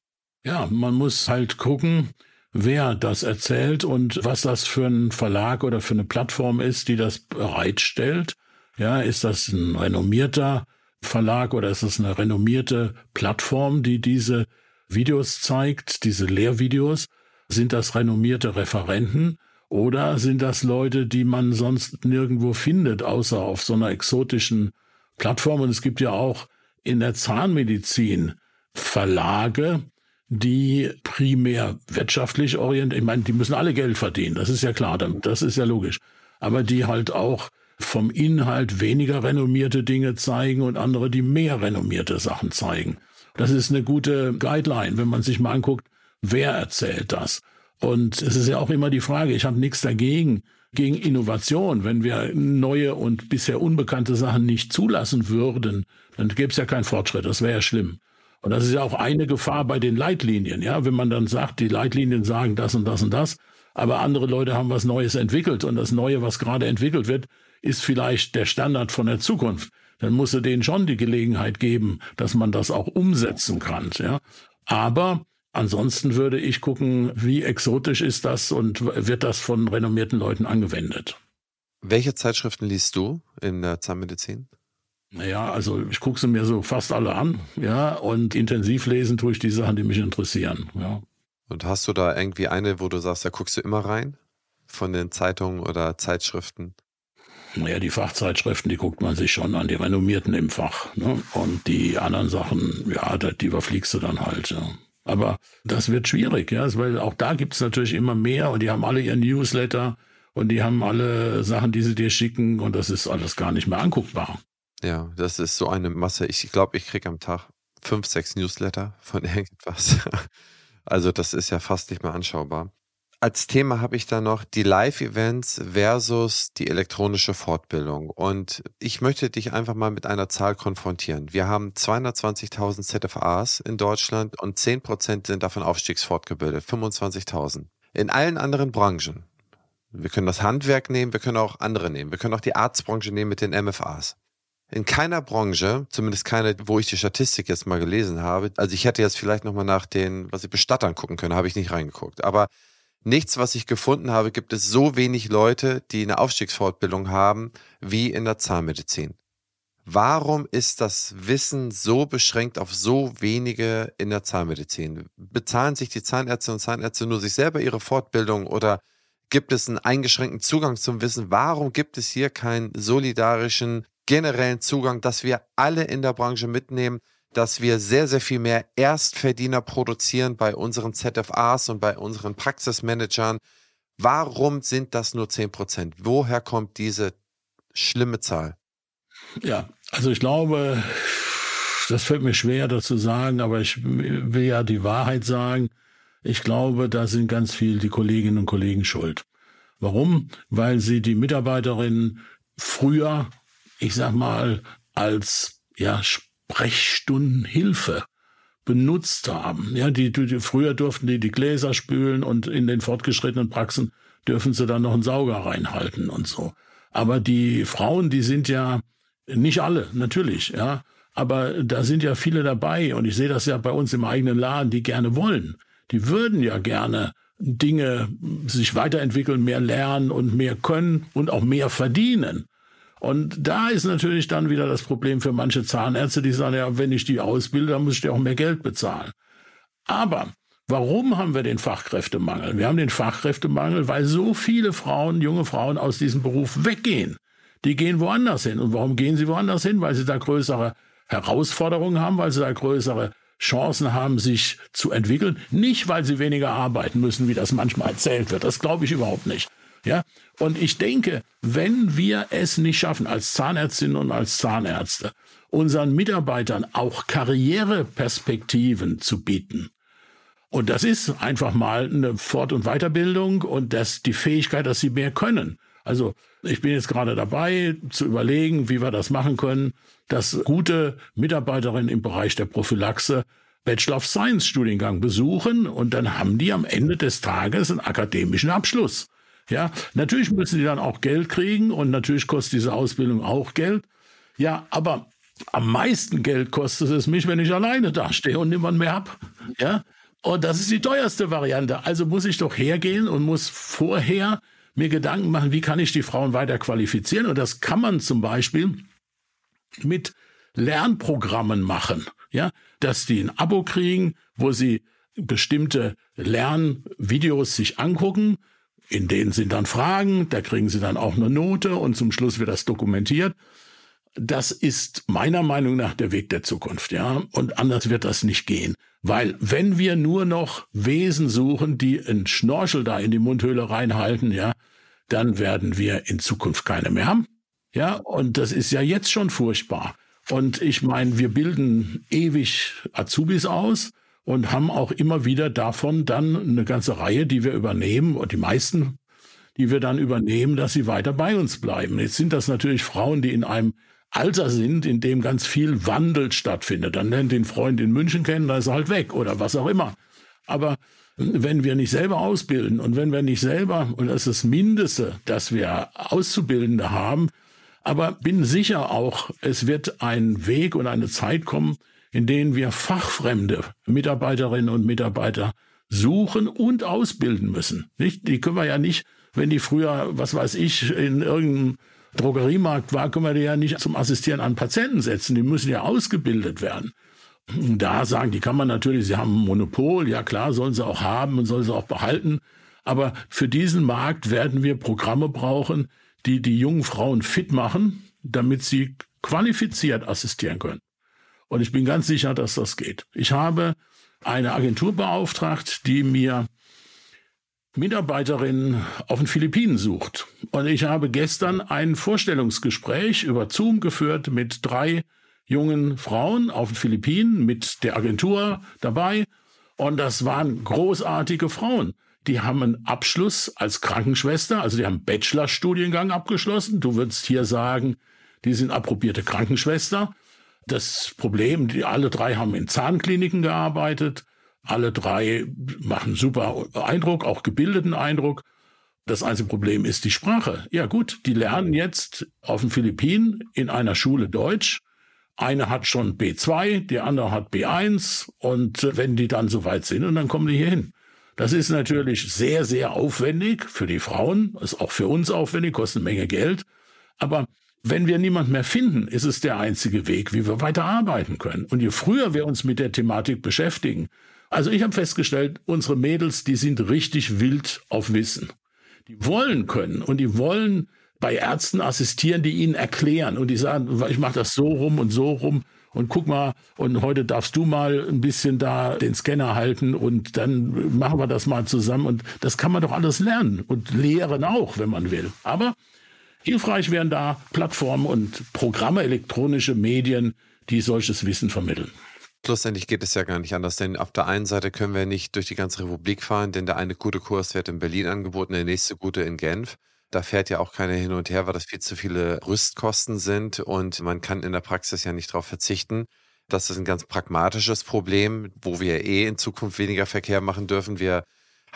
Ja, man muss halt gucken, wer das erzählt und was das für ein Verlag oder für eine Plattform ist, die das bereitstellt. Ja, ist das ein renommierter Verlag oder ist das eine renommierte Plattform, die diese Videos zeigt, diese Lehrvideos? Sind das renommierte Referenten oder sind das Leute, die man sonst nirgendwo findet, außer auf so einer exotischen Plattform? Und es gibt ja auch in der Zahnmedizin Verlage, die primär wirtschaftlich orientiert, ich meine, die müssen alle Geld verdienen, das ist ja klar, das ist ja logisch, aber die halt auch vom Inhalt weniger renommierte Dinge zeigen und andere, die mehr renommierte Sachen zeigen. Das ist eine gute Guideline, wenn man sich mal anguckt, wer erzählt das? Und es ist ja auch immer die Frage, ich habe nichts dagegen, gegen Innovation. Wenn wir neue und bisher unbekannte Sachen nicht zulassen würden, dann gäbe es ja keinen Fortschritt. Das wäre ja schlimm. Und das ist ja auch eine Gefahr bei den Leitlinien. Ja, wenn man dann sagt, die Leitlinien sagen das und das und das, aber andere Leute haben was Neues entwickelt und das Neue, was gerade entwickelt wird, ist vielleicht der Standard von der Zukunft. Dann muss er denen schon die Gelegenheit geben, dass man das auch umsetzen kann. Ja, aber Ansonsten würde ich gucken, wie exotisch ist das und wird das von renommierten Leuten angewendet. Welche Zeitschriften liest du in der Zahnmedizin? Naja, also ich gucke sie mir so fast alle an, ja, und intensiv lesen tue ich die Sachen, die mich interessieren, ja. Und hast du da irgendwie eine, wo du sagst, da guckst du immer rein? Von den Zeitungen oder Zeitschriften? Naja, die Fachzeitschriften, die guckt man sich schon an, die renommierten im Fach. Ne? Und die anderen Sachen, ja, die überfliegst du dann halt. Ja. Aber das wird schwierig, ja, weil auch da gibt es natürlich immer mehr und die haben alle ihren Newsletter und die haben alle Sachen, die sie dir schicken und das ist alles gar nicht mehr anguckbar. Ja, das ist so eine Masse. Ich glaube, ich kriege am Tag fünf, sechs Newsletter von irgendwas. Also das ist ja fast nicht mehr anschaubar als Thema habe ich da noch die Live-Events versus die elektronische Fortbildung. Und ich möchte dich einfach mal mit einer Zahl konfrontieren. Wir haben 220.000 ZFAs in Deutschland und 10% sind davon aufstiegsfortgebildet, 25.000. In allen anderen Branchen, wir können das Handwerk nehmen, wir können auch andere nehmen, wir können auch die Arztbranche nehmen mit den MFAs. In keiner Branche, zumindest keine, wo ich die Statistik jetzt mal gelesen habe, also ich hätte jetzt vielleicht nochmal nach den, was ich Bestattern gucken können, habe ich nicht reingeguckt, aber nichts, was ich gefunden habe, gibt es so wenig Leute, die eine Aufstiegsfortbildung haben, wie in der Zahnmedizin. Warum ist das Wissen so beschränkt auf so wenige in der Zahnmedizin? Bezahlen sich die Zahnärzte und Zahnärzte nur sich selber ihre Fortbildung oder gibt es einen eingeschränkten Zugang zum Wissen? Warum gibt es hier keinen solidarischen, generellen Zugang, dass wir alle in der Branche mitnehmen? dass wir sehr, sehr viel mehr Erstverdiener produzieren bei unseren ZFAs und bei unseren Praxismanagern. Warum sind das nur 10 Prozent? Woher kommt diese schlimme Zahl? Ja, also ich glaube, das fällt mir schwer dazu sagen, aber ich will ja die Wahrheit sagen. Ich glaube, da sind ganz viel die Kolleginnen und Kollegen schuld. Warum? Weil sie die Mitarbeiterinnen früher, ich sag mal, als ja, Sprechstundenhilfe benutzt haben. Ja, die, die, früher durften die die Gläser spülen und in den fortgeschrittenen Praxen dürfen sie dann noch einen Sauger reinhalten und so. Aber die Frauen, die sind ja nicht alle, natürlich, ja. Aber da sind ja viele dabei und ich sehe das ja bei uns im eigenen Laden, die gerne wollen. Die würden ja gerne Dinge sich weiterentwickeln, mehr lernen und mehr können und auch mehr verdienen. Und da ist natürlich dann wieder das Problem für manche Zahnärzte, die sagen, ja, wenn ich die ausbilde, dann muss ich dir auch mehr Geld bezahlen. Aber warum haben wir den Fachkräftemangel? Wir haben den Fachkräftemangel, weil so viele Frauen, junge Frauen aus diesem Beruf weggehen. Die gehen woanders hin. Und warum gehen sie woanders hin? Weil sie da größere Herausforderungen haben, weil sie da größere Chancen haben, sich zu entwickeln. Nicht, weil sie weniger arbeiten müssen, wie das manchmal erzählt wird. Das glaube ich überhaupt nicht. Ja, und ich denke, wenn wir es nicht schaffen, als Zahnärztinnen und als Zahnärzte, unseren Mitarbeitern auch Karriereperspektiven zu bieten, und das ist einfach mal eine Fort- und Weiterbildung und das die Fähigkeit, dass sie mehr können. Also ich bin jetzt gerade dabei zu überlegen, wie wir das machen können, dass gute Mitarbeiterinnen im Bereich der Prophylaxe Bachelor of Science Studiengang besuchen und dann haben die am Ende des Tages einen akademischen Abschluss. Ja, natürlich müssen die dann auch Geld kriegen und natürlich kostet diese Ausbildung auch Geld. Ja, aber am meisten Geld kostet es mich, wenn ich alleine dastehe und niemand mehr hab. Ja, und das ist die teuerste Variante. Also muss ich doch hergehen und muss vorher mir Gedanken machen, wie kann ich die Frauen weiter qualifizieren? Und das kann man zum Beispiel mit Lernprogrammen machen. Ja, dass die ein Abo kriegen, wo sie bestimmte Lernvideos sich angucken in denen sind dann Fragen, da kriegen sie dann auch eine Note und zum Schluss wird das dokumentiert. Das ist meiner Meinung nach der Weg der Zukunft, ja. Und anders wird das nicht gehen. Weil wenn wir nur noch Wesen suchen, die einen Schnorchel da in die Mundhöhle reinhalten, ja, dann werden wir in Zukunft keine mehr haben. Ja, und das ist ja jetzt schon furchtbar. Und ich meine, wir bilden ewig Azubis aus und haben auch immer wieder davon dann eine ganze Reihe, die wir übernehmen, und die meisten, die wir dann übernehmen, dass sie weiter bei uns bleiben. Jetzt sind das natürlich Frauen, die in einem Alter sind, in dem ganz viel Wandel stattfindet. Dann lernt den Freund in München kennen, da ist er halt weg oder was auch immer. Aber wenn wir nicht selber ausbilden und wenn wir nicht selber, und das ist das Mindeste, dass wir Auszubildende haben, aber bin sicher auch, es wird ein Weg und eine Zeit kommen, in denen wir fachfremde Mitarbeiterinnen und Mitarbeiter suchen und ausbilden müssen. Nicht? Die können wir ja nicht, wenn die früher, was weiß ich, in irgendeinem Drogeriemarkt war, können wir die ja nicht zum Assistieren an Patienten setzen. Die müssen ja ausgebildet werden. Da sagen, die kann man natürlich, sie haben ein Monopol, ja klar, sollen sie auch haben und sollen sie auch behalten. Aber für diesen Markt werden wir Programme brauchen, die die jungen Frauen fit machen, damit sie qualifiziert assistieren können. Und ich bin ganz sicher, dass das geht. Ich habe eine Agentur beauftragt, die mir Mitarbeiterinnen auf den Philippinen sucht. Und ich habe gestern ein Vorstellungsgespräch über Zoom geführt mit drei jungen Frauen auf den Philippinen mit der Agentur dabei. Und das waren großartige Frauen. Die haben einen Abschluss als Krankenschwester, also die haben Bachelorstudiengang abgeschlossen. Du würdest hier sagen, die sind approbierte Krankenschwester. Das Problem, die alle drei haben in Zahnkliniken gearbeitet. Alle drei machen super Eindruck, auch gebildeten Eindruck. Das einzige Problem ist die Sprache. Ja gut, die lernen jetzt auf den Philippinen in einer Schule Deutsch. Eine hat schon B2, die andere hat B1 und wenn die dann soweit sind und dann kommen die hier hin. Das ist natürlich sehr, sehr aufwendig für die Frauen, ist auch für uns aufwendig, kostet eine Menge Geld. Aber wenn wir niemand mehr finden, ist es der einzige Weg, wie wir weiter arbeiten können. Und je früher wir uns mit der Thematik beschäftigen, also ich habe festgestellt, unsere Mädels, die sind richtig wild auf Wissen. Die wollen können und die wollen bei Ärzten assistieren, die ihnen erklären und die sagen, ich mache das so rum und so rum und guck mal, und heute darfst du mal ein bisschen da den Scanner halten und dann machen wir das mal zusammen und das kann man doch alles lernen und lehren auch, wenn man will. Aber hilfreich wären da Plattformen und Programme, elektronische Medien, die solches Wissen vermitteln. Schlussendlich geht es ja gar nicht anders, denn auf der einen Seite können wir nicht durch die ganze Republik fahren, denn der eine gute Kurs wird in Berlin angeboten, der nächste gute in Genf. Da fährt ja auch keiner hin und her, weil das viel zu viele Rüstkosten sind und man kann in der Praxis ja nicht darauf verzichten. Das ist ein ganz pragmatisches Problem, wo wir eh in Zukunft weniger Verkehr machen dürfen. Wir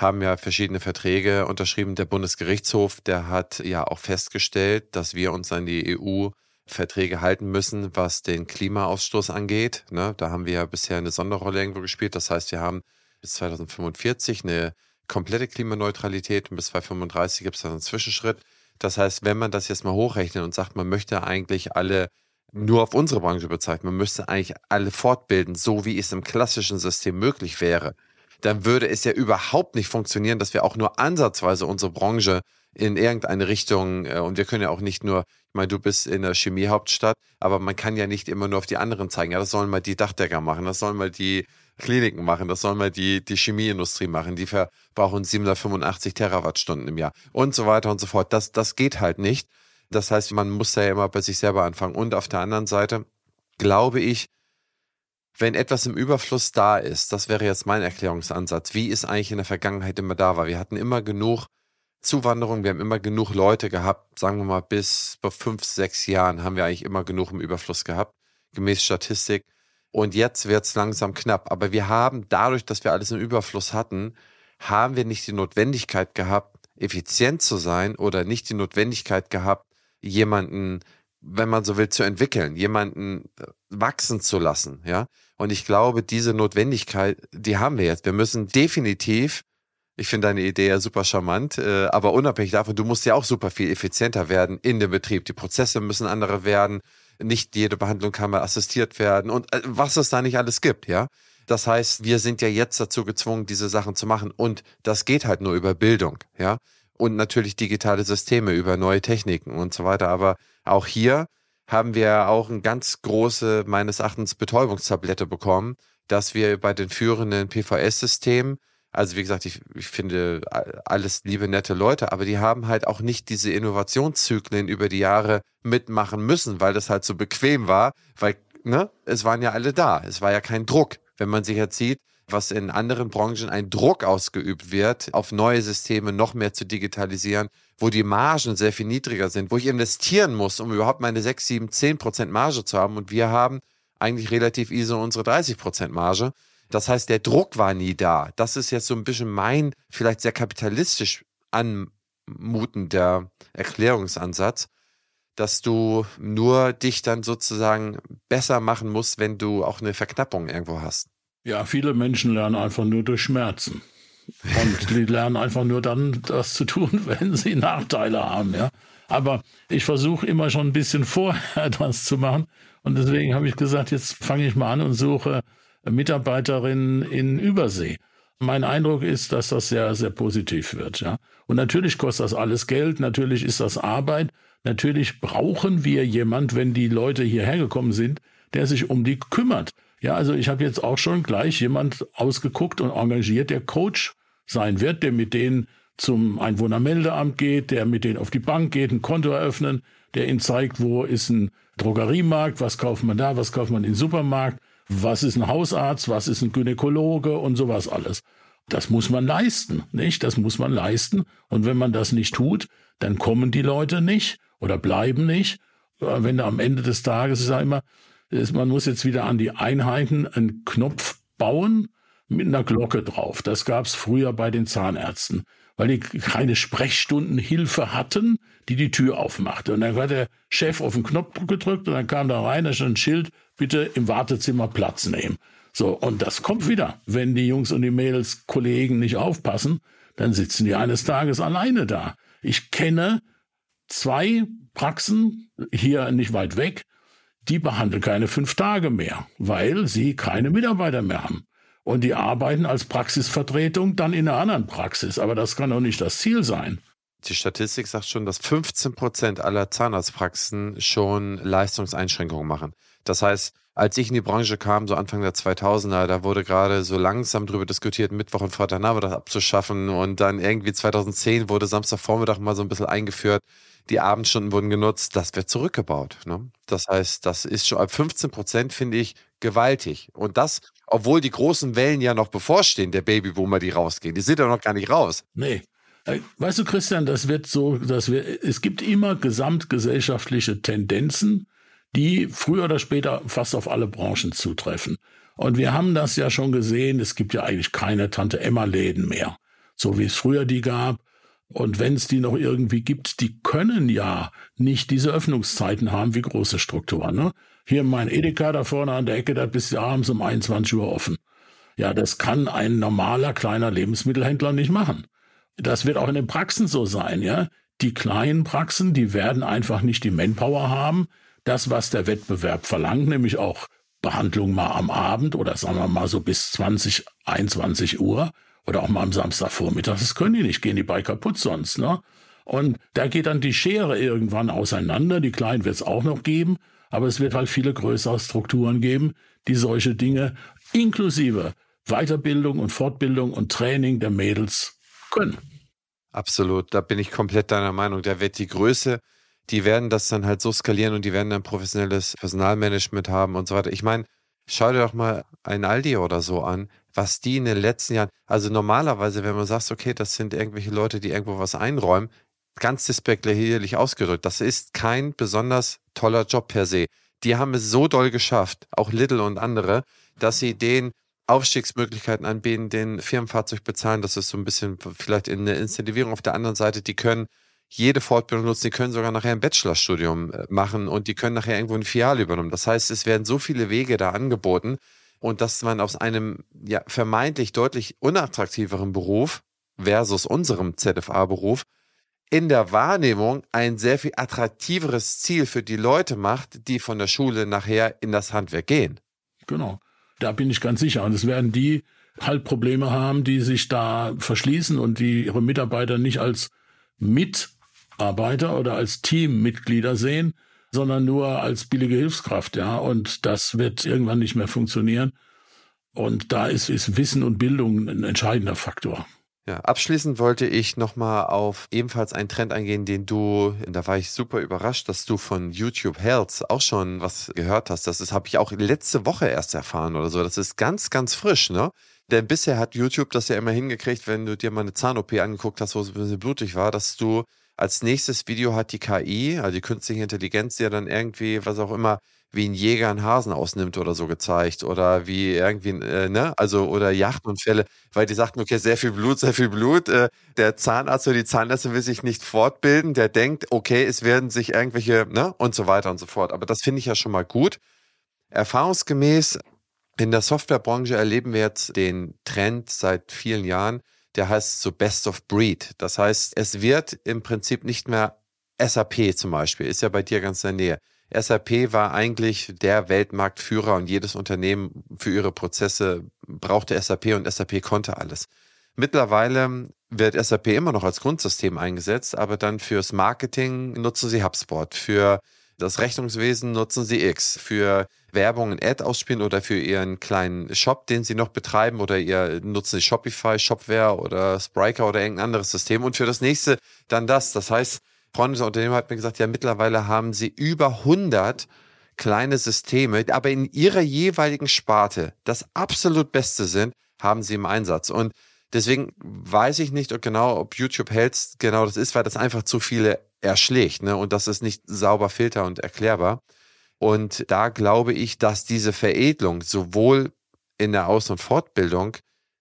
haben ja verschiedene Verträge unterschrieben. Der Bundesgerichtshof, der hat ja auch festgestellt, dass wir uns an die EU Verträge halten müssen, was den Klimaausstoß angeht. Ne? Da haben wir ja bisher eine Sonderrolle irgendwo gespielt. Das heißt, wir haben bis 2045 eine komplette Klimaneutralität und bis 2035 gibt es dann einen Zwischenschritt. Das heißt, wenn man das jetzt mal hochrechnet und sagt, man möchte eigentlich alle nur auf unsere Branche bezeichnen, man müsste eigentlich alle fortbilden, so wie es im klassischen System möglich wäre, dann würde es ja überhaupt nicht funktionieren, dass wir auch nur ansatzweise unsere Branche in irgendeine Richtung, äh, und wir können ja auch nicht nur, ich meine, du bist in der Chemiehauptstadt, aber man kann ja nicht immer nur auf die anderen zeigen. Ja, das sollen mal die Dachdecker machen, das sollen mal die Kliniken machen, das sollen mal die, die Chemieindustrie machen, die verbrauchen 785 Terawattstunden im Jahr und so weiter und so fort. Das, das geht halt nicht. Das heißt, man muss ja immer bei sich selber anfangen. Und auf der anderen Seite glaube ich, wenn etwas im Überfluss da ist, das wäre jetzt mein Erklärungsansatz, wie es eigentlich in der Vergangenheit immer da war. Wir hatten immer genug Zuwanderung, wir haben immer genug Leute gehabt, sagen wir mal bis vor fünf, sechs Jahren haben wir eigentlich immer genug im Überfluss gehabt, gemäß Statistik. Und jetzt wird es langsam knapp. Aber wir haben dadurch, dass wir alles im Überfluss hatten, haben wir nicht die Notwendigkeit gehabt, effizient zu sein oder nicht die Notwendigkeit gehabt, jemanden, wenn man so will, zu entwickeln, jemanden äh, wachsen zu lassen, ja. Und ich glaube, diese Notwendigkeit, die haben wir jetzt. Wir müssen definitiv ich finde deine Idee ja super charmant, äh, aber unabhängig davon, du musst ja auch super viel effizienter werden in dem Betrieb. Die Prozesse müssen andere werden. Nicht jede Behandlung kann mal assistiert werden und äh, was es da nicht alles gibt, ja. Das heißt, wir sind ja jetzt dazu gezwungen, diese Sachen zu machen und das geht halt nur über Bildung, ja. Und natürlich digitale Systeme, über neue Techniken und so weiter. Aber auch hier haben wir auch eine ganz große, meines Erachtens, Betäubungstablette bekommen, dass wir bei den führenden PVS-Systemen also wie gesagt, ich, ich finde alles liebe, nette Leute, aber die haben halt auch nicht diese Innovationszyklen über die Jahre mitmachen müssen, weil das halt so bequem war, weil, ne, es waren ja alle da. Es war ja kein Druck. Wenn man sich jetzt sieht, was in anderen Branchen ein Druck ausgeübt wird, auf neue Systeme noch mehr zu digitalisieren, wo die Margen sehr viel niedriger sind, wo ich investieren muss, um überhaupt meine 6, 7, 10 Prozent Marge zu haben. Und wir haben eigentlich relativ easy unsere 30 Prozent Marge. Das heißt, der Druck war nie da. Das ist jetzt so ein bisschen mein, vielleicht sehr kapitalistisch anmutender Erklärungsansatz, dass du nur dich dann sozusagen besser machen musst, wenn du auch eine Verknappung irgendwo hast. Ja, viele Menschen lernen einfach nur durch Schmerzen. Und die lernen einfach nur dann, das zu tun, wenn sie Nachteile haben, ja. Aber ich versuche immer schon ein bisschen vorher das zu machen. Und deswegen habe ich gesagt, jetzt fange ich mal an und suche Mitarbeiterinnen in Übersee. Mein Eindruck ist, dass das sehr, sehr positiv wird, ja. Und natürlich kostet das alles Geld, natürlich ist das Arbeit, natürlich brauchen wir jemand, wenn die Leute hierher gekommen sind, der sich um die kümmert. Ja, also ich habe jetzt auch schon gleich jemand ausgeguckt und engagiert, der Coach sein wird, der mit denen zum Einwohnermeldeamt geht, der mit denen auf die Bank geht, ein Konto eröffnen, der ihnen zeigt, wo ist ein Drogeriemarkt, was kauft man da, was kauft man im Supermarkt, was ist ein Hausarzt, was ist ein Gynäkologe und sowas alles. Das muss man leisten, nicht? Das muss man leisten. Und wenn man das nicht tut, dann kommen die Leute nicht oder bleiben nicht. Wenn am Ende des Tages, ich sage immer, man muss jetzt wieder an die Einheiten einen Knopf bauen mit einer Glocke drauf. Das gab es früher bei den Zahnärzten, weil die keine Sprechstundenhilfe hatten, die die Tür aufmachte. Und dann hat der Chef auf den Knopf gedrückt und dann kam da rein, da stand ein Schild, bitte im Wartezimmer Platz nehmen. So, und das kommt wieder. Wenn die Jungs und die Mädels, Kollegen nicht aufpassen, dann sitzen die eines Tages alleine da. Ich kenne zwei Praxen hier nicht weit weg, die behandeln keine fünf Tage mehr, weil sie keine Mitarbeiter mehr haben. Und die arbeiten als Praxisvertretung dann in einer anderen Praxis. Aber das kann doch nicht das Ziel sein. Die Statistik sagt schon, dass 15 Prozent aller Zahnarztpraxen schon Leistungseinschränkungen machen. Das heißt, als ich in die Branche kam, so Anfang der 2000er, da wurde gerade so langsam darüber diskutiert, Mittwoch und Freitagnachmittag abzuschaffen. Und dann irgendwie 2010 wurde Samstagvormittag mal so ein bisschen eingeführt. Die Abendstunden wurden genutzt. Das wird zurückgebaut. Ne? Das heißt, das ist schon ab 15 Prozent, finde ich, gewaltig. Und das, obwohl die großen Wellen ja noch bevorstehen, der Babyboomer, die rausgehen. Die sind ja noch gar nicht raus. Nee. Weißt du, Christian, das wird so, dass wir, es gibt immer gesamtgesellschaftliche Tendenzen, die früher oder später fast auf alle Branchen zutreffen. Und wir haben das ja schon gesehen, es gibt ja eigentlich keine Tante-Emma-Läden mehr, so wie es früher die gab. Und wenn es die noch irgendwie gibt, die können ja nicht diese Öffnungszeiten haben wie große Strukturen. Ne? Hier mein Edeka da vorne an der Ecke, da bis abends um 21 Uhr offen. Ja, das kann ein normaler kleiner Lebensmittelhändler nicht machen. Das wird auch in den Praxen so sein, ja. Die kleinen Praxen, die werden einfach nicht die Manpower haben, das, was der Wettbewerb verlangt, nämlich auch Behandlung mal am Abend oder sagen wir mal so bis 20, 21 Uhr oder auch mal am Samstagvormittag, das können die nicht, gehen die bei kaputt sonst, ne? Und da geht dann die Schere irgendwann auseinander. Die Kleinen wird es auch noch geben, aber es wird halt viele größere Strukturen geben, die solche Dinge inklusive Weiterbildung und Fortbildung und Training der Mädels können. Absolut, da bin ich komplett deiner Meinung. Da wird die Größe, die werden das dann halt so skalieren und die werden dann professionelles Personalmanagement haben und so weiter. Ich meine, schau dir doch mal ein Aldi oder so an, was die in den letzten Jahren, also normalerweise, wenn man sagt, okay, das sind irgendwelche Leute, die irgendwo was einräumen, ganz despektierlich ausgedrückt, das ist kein besonders toller Job per se. Die haben es so doll geschafft, auch Little und andere, dass sie den Aufstiegsmöglichkeiten anbieten, den Firmenfahrzeug bezahlen. Das ist so ein bisschen vielleicht in der Incentivierung. Auf der anderen Seite, die können jede Fortbildung nutzen, die können sogar nachher ein Bachelorstudium äh, machen und die können nachher irgendwo ein Filiale übernehmen. Das heißt, es werden so viele Wege da angeboten und dass man aus einem ja, vermeintlich deutlich unattraktiveren Beruf versus unserem ZFA-Beruf in der Wahrnehmung ein sehr viel attraktiveres Ziel für die Leute macht, die von der Schule nachher in das Handwerk gehen. Genau. Da bin ich ganz sicher. Und es werden die halt Probleme haben, die sich da verschließen und die ihre Mitarbeiter nicht als Mitarbeiter oder als Teammitglieder sehen, sondern nur als billige Hilfskraft, ja. Und das wird irgendwann nicht mehr funktionieren. Und da ist, ist Wissen und Bildung ein entscheidender Faktor. Ja, abschließend wollte ich nochmal auf ebenfalls einen Trend eingehen, den du, da war ich super überrascht, dass du von YouTube Health auch schon was gehört hast. Das habe ich auch letzte Woche erst erfahren oder so. Das ist ganz, ganz frisch, ne? Denn bisher hat YouTube das ja immer hingekriegt, wenn du dir mal eine Zahn-OP angeguckt hast, wo es ein bisschen blutig war, dass du als nächstes Video hat die KI, also die künstliche Intelligenz, ja dann irgendwie, was auch immer, wie ein Jäger einen Hasen ausnimmt oder so gezeigt oder wie irgendwie, äh, ne, also oder Yachtunfälle, weil die sagten, okay, sehr viel Blut, sehr viel Blut. Äh, der Zahnarzt oder die Zahnärztin will sich nicht fortbilden, der denkt, okay, es werden sich irgendwelche, ne, und so weiter und so fort. Aber das finde ich ja schon mal gut. Erfahrungsgemäß in der Softwarebranche erleben wir jetzt den Trend seit vielen Jahren, der heißt so Best of Breed. Das heißt, es wird im Prinzip nicht mehr SAP zum Beispiel, ist ja bei dir ganz in der Nähe. SAP war eigentlich der Weltmarktführer und jedes Unternehmen für ihre Prozesse brauchte SAP und SAP konnte alles. Mittlerweile wird SAP immer noch als Grundsystem eingesetzt, aber dann fürs Marketing nutzen sie HubSpot, für das Rechnungswesen nutzen sie X, für Werbung in Ad ausspielen oder für ihren kleinen Shop, den sie noch betreiben oder ihr nutzen sie Shopify, Shopware oder Spryker oder irgendein anderes System und für das nächste dann das. Das heißt, Freunde des Unternehmers hat mir gesagt, ja, mittlerweile haben sie über 100 kleine Systeme, aber in ihrer jeweiligen Sparte das absolut Beste sind, haben sie im Einsatz. Und deswegen weiß ich nicht genau, ob YouTube Health genau das ist, weil das einfach zu viele erschlägt, ne? Und das ist nicht sauber filter und erklärbar. Und da glaube ich, dass diese Veredelung sowohl in der Aus- und Fortbildung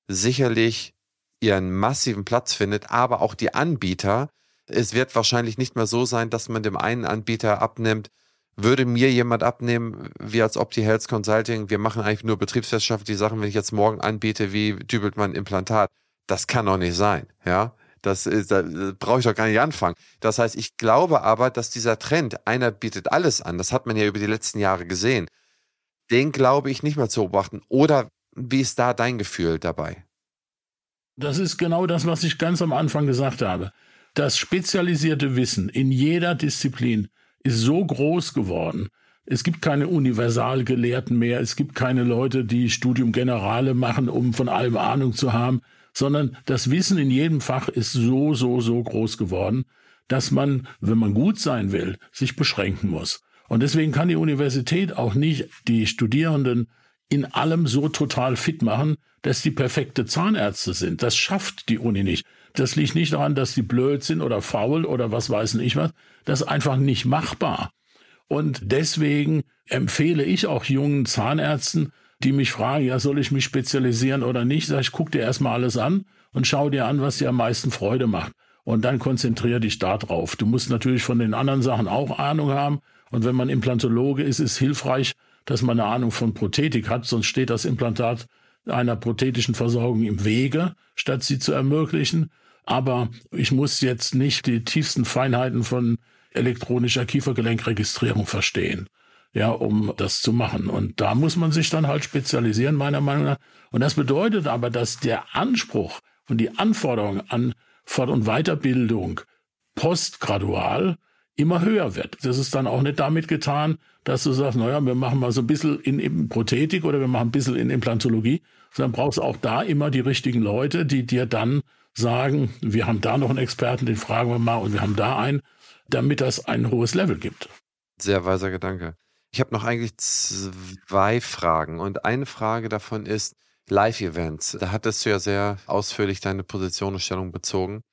sicherlich ihren massiven Platz findet, aber auch die Anbieter es wird wahrscheinlich nicht mehr so sein, dass man dem einen Anbieter abnimmt, würde mir jemand abnehmen, wie als Opti Health Consulting, wir machen eigentlich nur betriebswirtschaftliche Sachen, wenn ich jetzt morgen anbiete, wie dübelt man Implantat? Das kann doch nicht sein, ja? Das, ist, da brauche ich doch gar nicht anfangen. Das heißt, ich glaube aber, dass dieser Trend, einer bietet alles an, das hat man ja über die letzten Jahre gesehen, den glaube ich nicht mehr zu beobachten. Oder wie ist da dein Gefühl dabei? Das ist genau das, was ich ganz am Anfang gesagt habe. Das spezialisierte Wissen in jeder Disziplin ist so groß geworden. Es gibt keine Universalgelehrten mehr, es gibt keine Leute, die Studium Generale machen, um von allem Ahnung zu haben, sondern das Wissen in jedem Fach ist so, so, so groß geworden, dass man, wenn man gut sein will, sich beschränken muss. Und deswegen kann die Universität auch nicht die Studierenden in allem so total fit machen, dass die perfekte Zahnärzte sind. Das schafft die Uni nicht. Das liegt nicht daran, dass sie blöd sind oder faul oder was weiß ich was. Das ist einfach nicht machbar. Und deswegen empfehle ich auch jungen Zahnärzten, die mich fragen, ja, soll ich mich spezialisieren oder nicht? Sag ich, guck dir erstmal alles an und schau dir an, was dir am meisten Freude macht. Und dann konzentriere dich da drauf. Du musst natürlich von den anderen Sachen auch Ahnung haben. Und wenn man Implantologe ist, ist hilfreich, dass man eine Ahnung von Prothetik hat, sonst steht das Implantat einer prothetischen Versorgung im Wege, statt sie zu ermöglichen. Aber ich muss jetzt nicht die tiefsten Feinheiten von elektronischer Kiefergelenkregistrierung verstehen, ja, um das zu machen. Und da muss man sich dann halt spezialisieren, meiner Meinung nach. Und das bedeutet aber, dass der Anspruch und die Anforderung an Fort- und Weiterbildung postgradual immer höher wird. Das ist dann auch nicht damit getan, dass du sagst, naja, wir machen mal so ein bisschen in, Prothetik oder wir machen ein bisschen in Implantologie, sondern brauchst auch da immer die richtigen Leute, die dir dann sagen, wir haben da noch einen Experten, den fragen wir mal und wir haben da einen, damit das ein hohes Level gibt. Sehr weiser Gedanke. Ich habe noch eigentlich zwei Fragen und eine Frage davon ist Live-Events. Da hattest du ja sehr ausführlich deine Position und Stellung bezogen.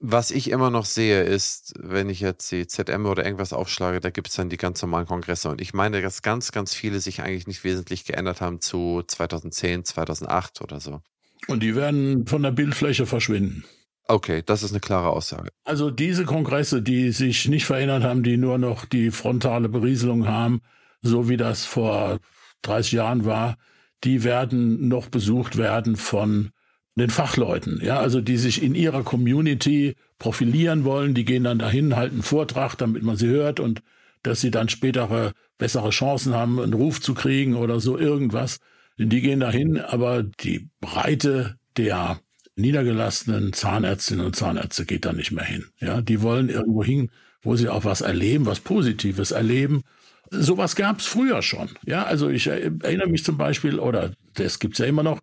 Was ich immer noch sehe, ist, wenn ich jetzt die ZM oder irgendwas aufschlage, da gibt es dann die ganz normalen Kongresse. Und ich meine, dass ganz, ganz viele sich eigentlich nicht wesentlich geändert haben zu 2010, 2008 oder so. Und die werden von der Bildfläche verschwinden. Okay, das ist eine klare Aussage. Also diese Kongresse, die sich nicht verändert haben, die nur noch die frontale Berieselung haben, so wie das vor 30 Jahren war, die werden noch besucht werden von den Fachleuten, ja, also die sich in ihrer Community profilieren wollen, die gehen dann dahin, halten Vortrag, damit man sie hört und dass sie dann spätere bessere Chancen haben, einen Ruf zu kriegen oder so irgendwas. Die gehen dahin, aber die Breite der niedergelassenen Zahnärztinnen und Zahnärzte geht da nicht mehr hin. Ja, die wollen irgendwo hin, wo sie auch was erleben, was Positives erleben. Sowas gab es früher schon. Ja, also ich erinnere mich zum Beispiel, oder das gibt's ja immer noch,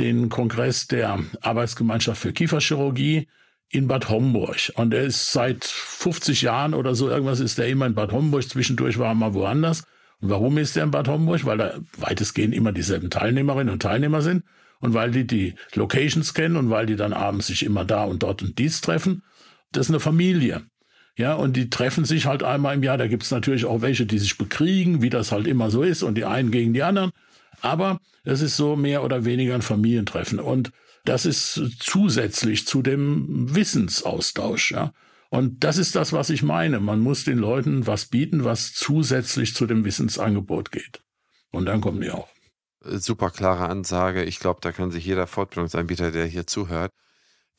den Kongress der Arbeitsgemeinschaft für Kieferchirurgie in Bad Homburg. Und er ist seit 50 Jahren oder so, irgendwas ist er immer in Bad Homburg. Zwischendurch war er mal woanders. Und warum ist er in Bad Homburg? Weil da weitestgehend immer dieselben Teilnehmerinnen und Teilnehmer sind. Und weil die die Locations kennen und weil die dann abends sich immer da und dort und dies treffen. Das ist eine Familie. Ja, und die treffen sich halt einmal im Jahr. Da gibt es natürlich auch welche, die sich bekriegen, wie das halt immer so ist, und die einen gegen die anderen. Aber es ist so mehr oder weniger ein Familientreffen. Und das ist zusätzlich zu dem Wissensaustausch. Ja. Und das ist das, was ich meine. Man muss den Leuten was bieten, was zusätzlich zu dem Wissensangebot geht. Und dann kommen die auch. Super klare Ansage. Ich glaube, da kann sich jeder Fortbildungsanbieter, der hier zuhört,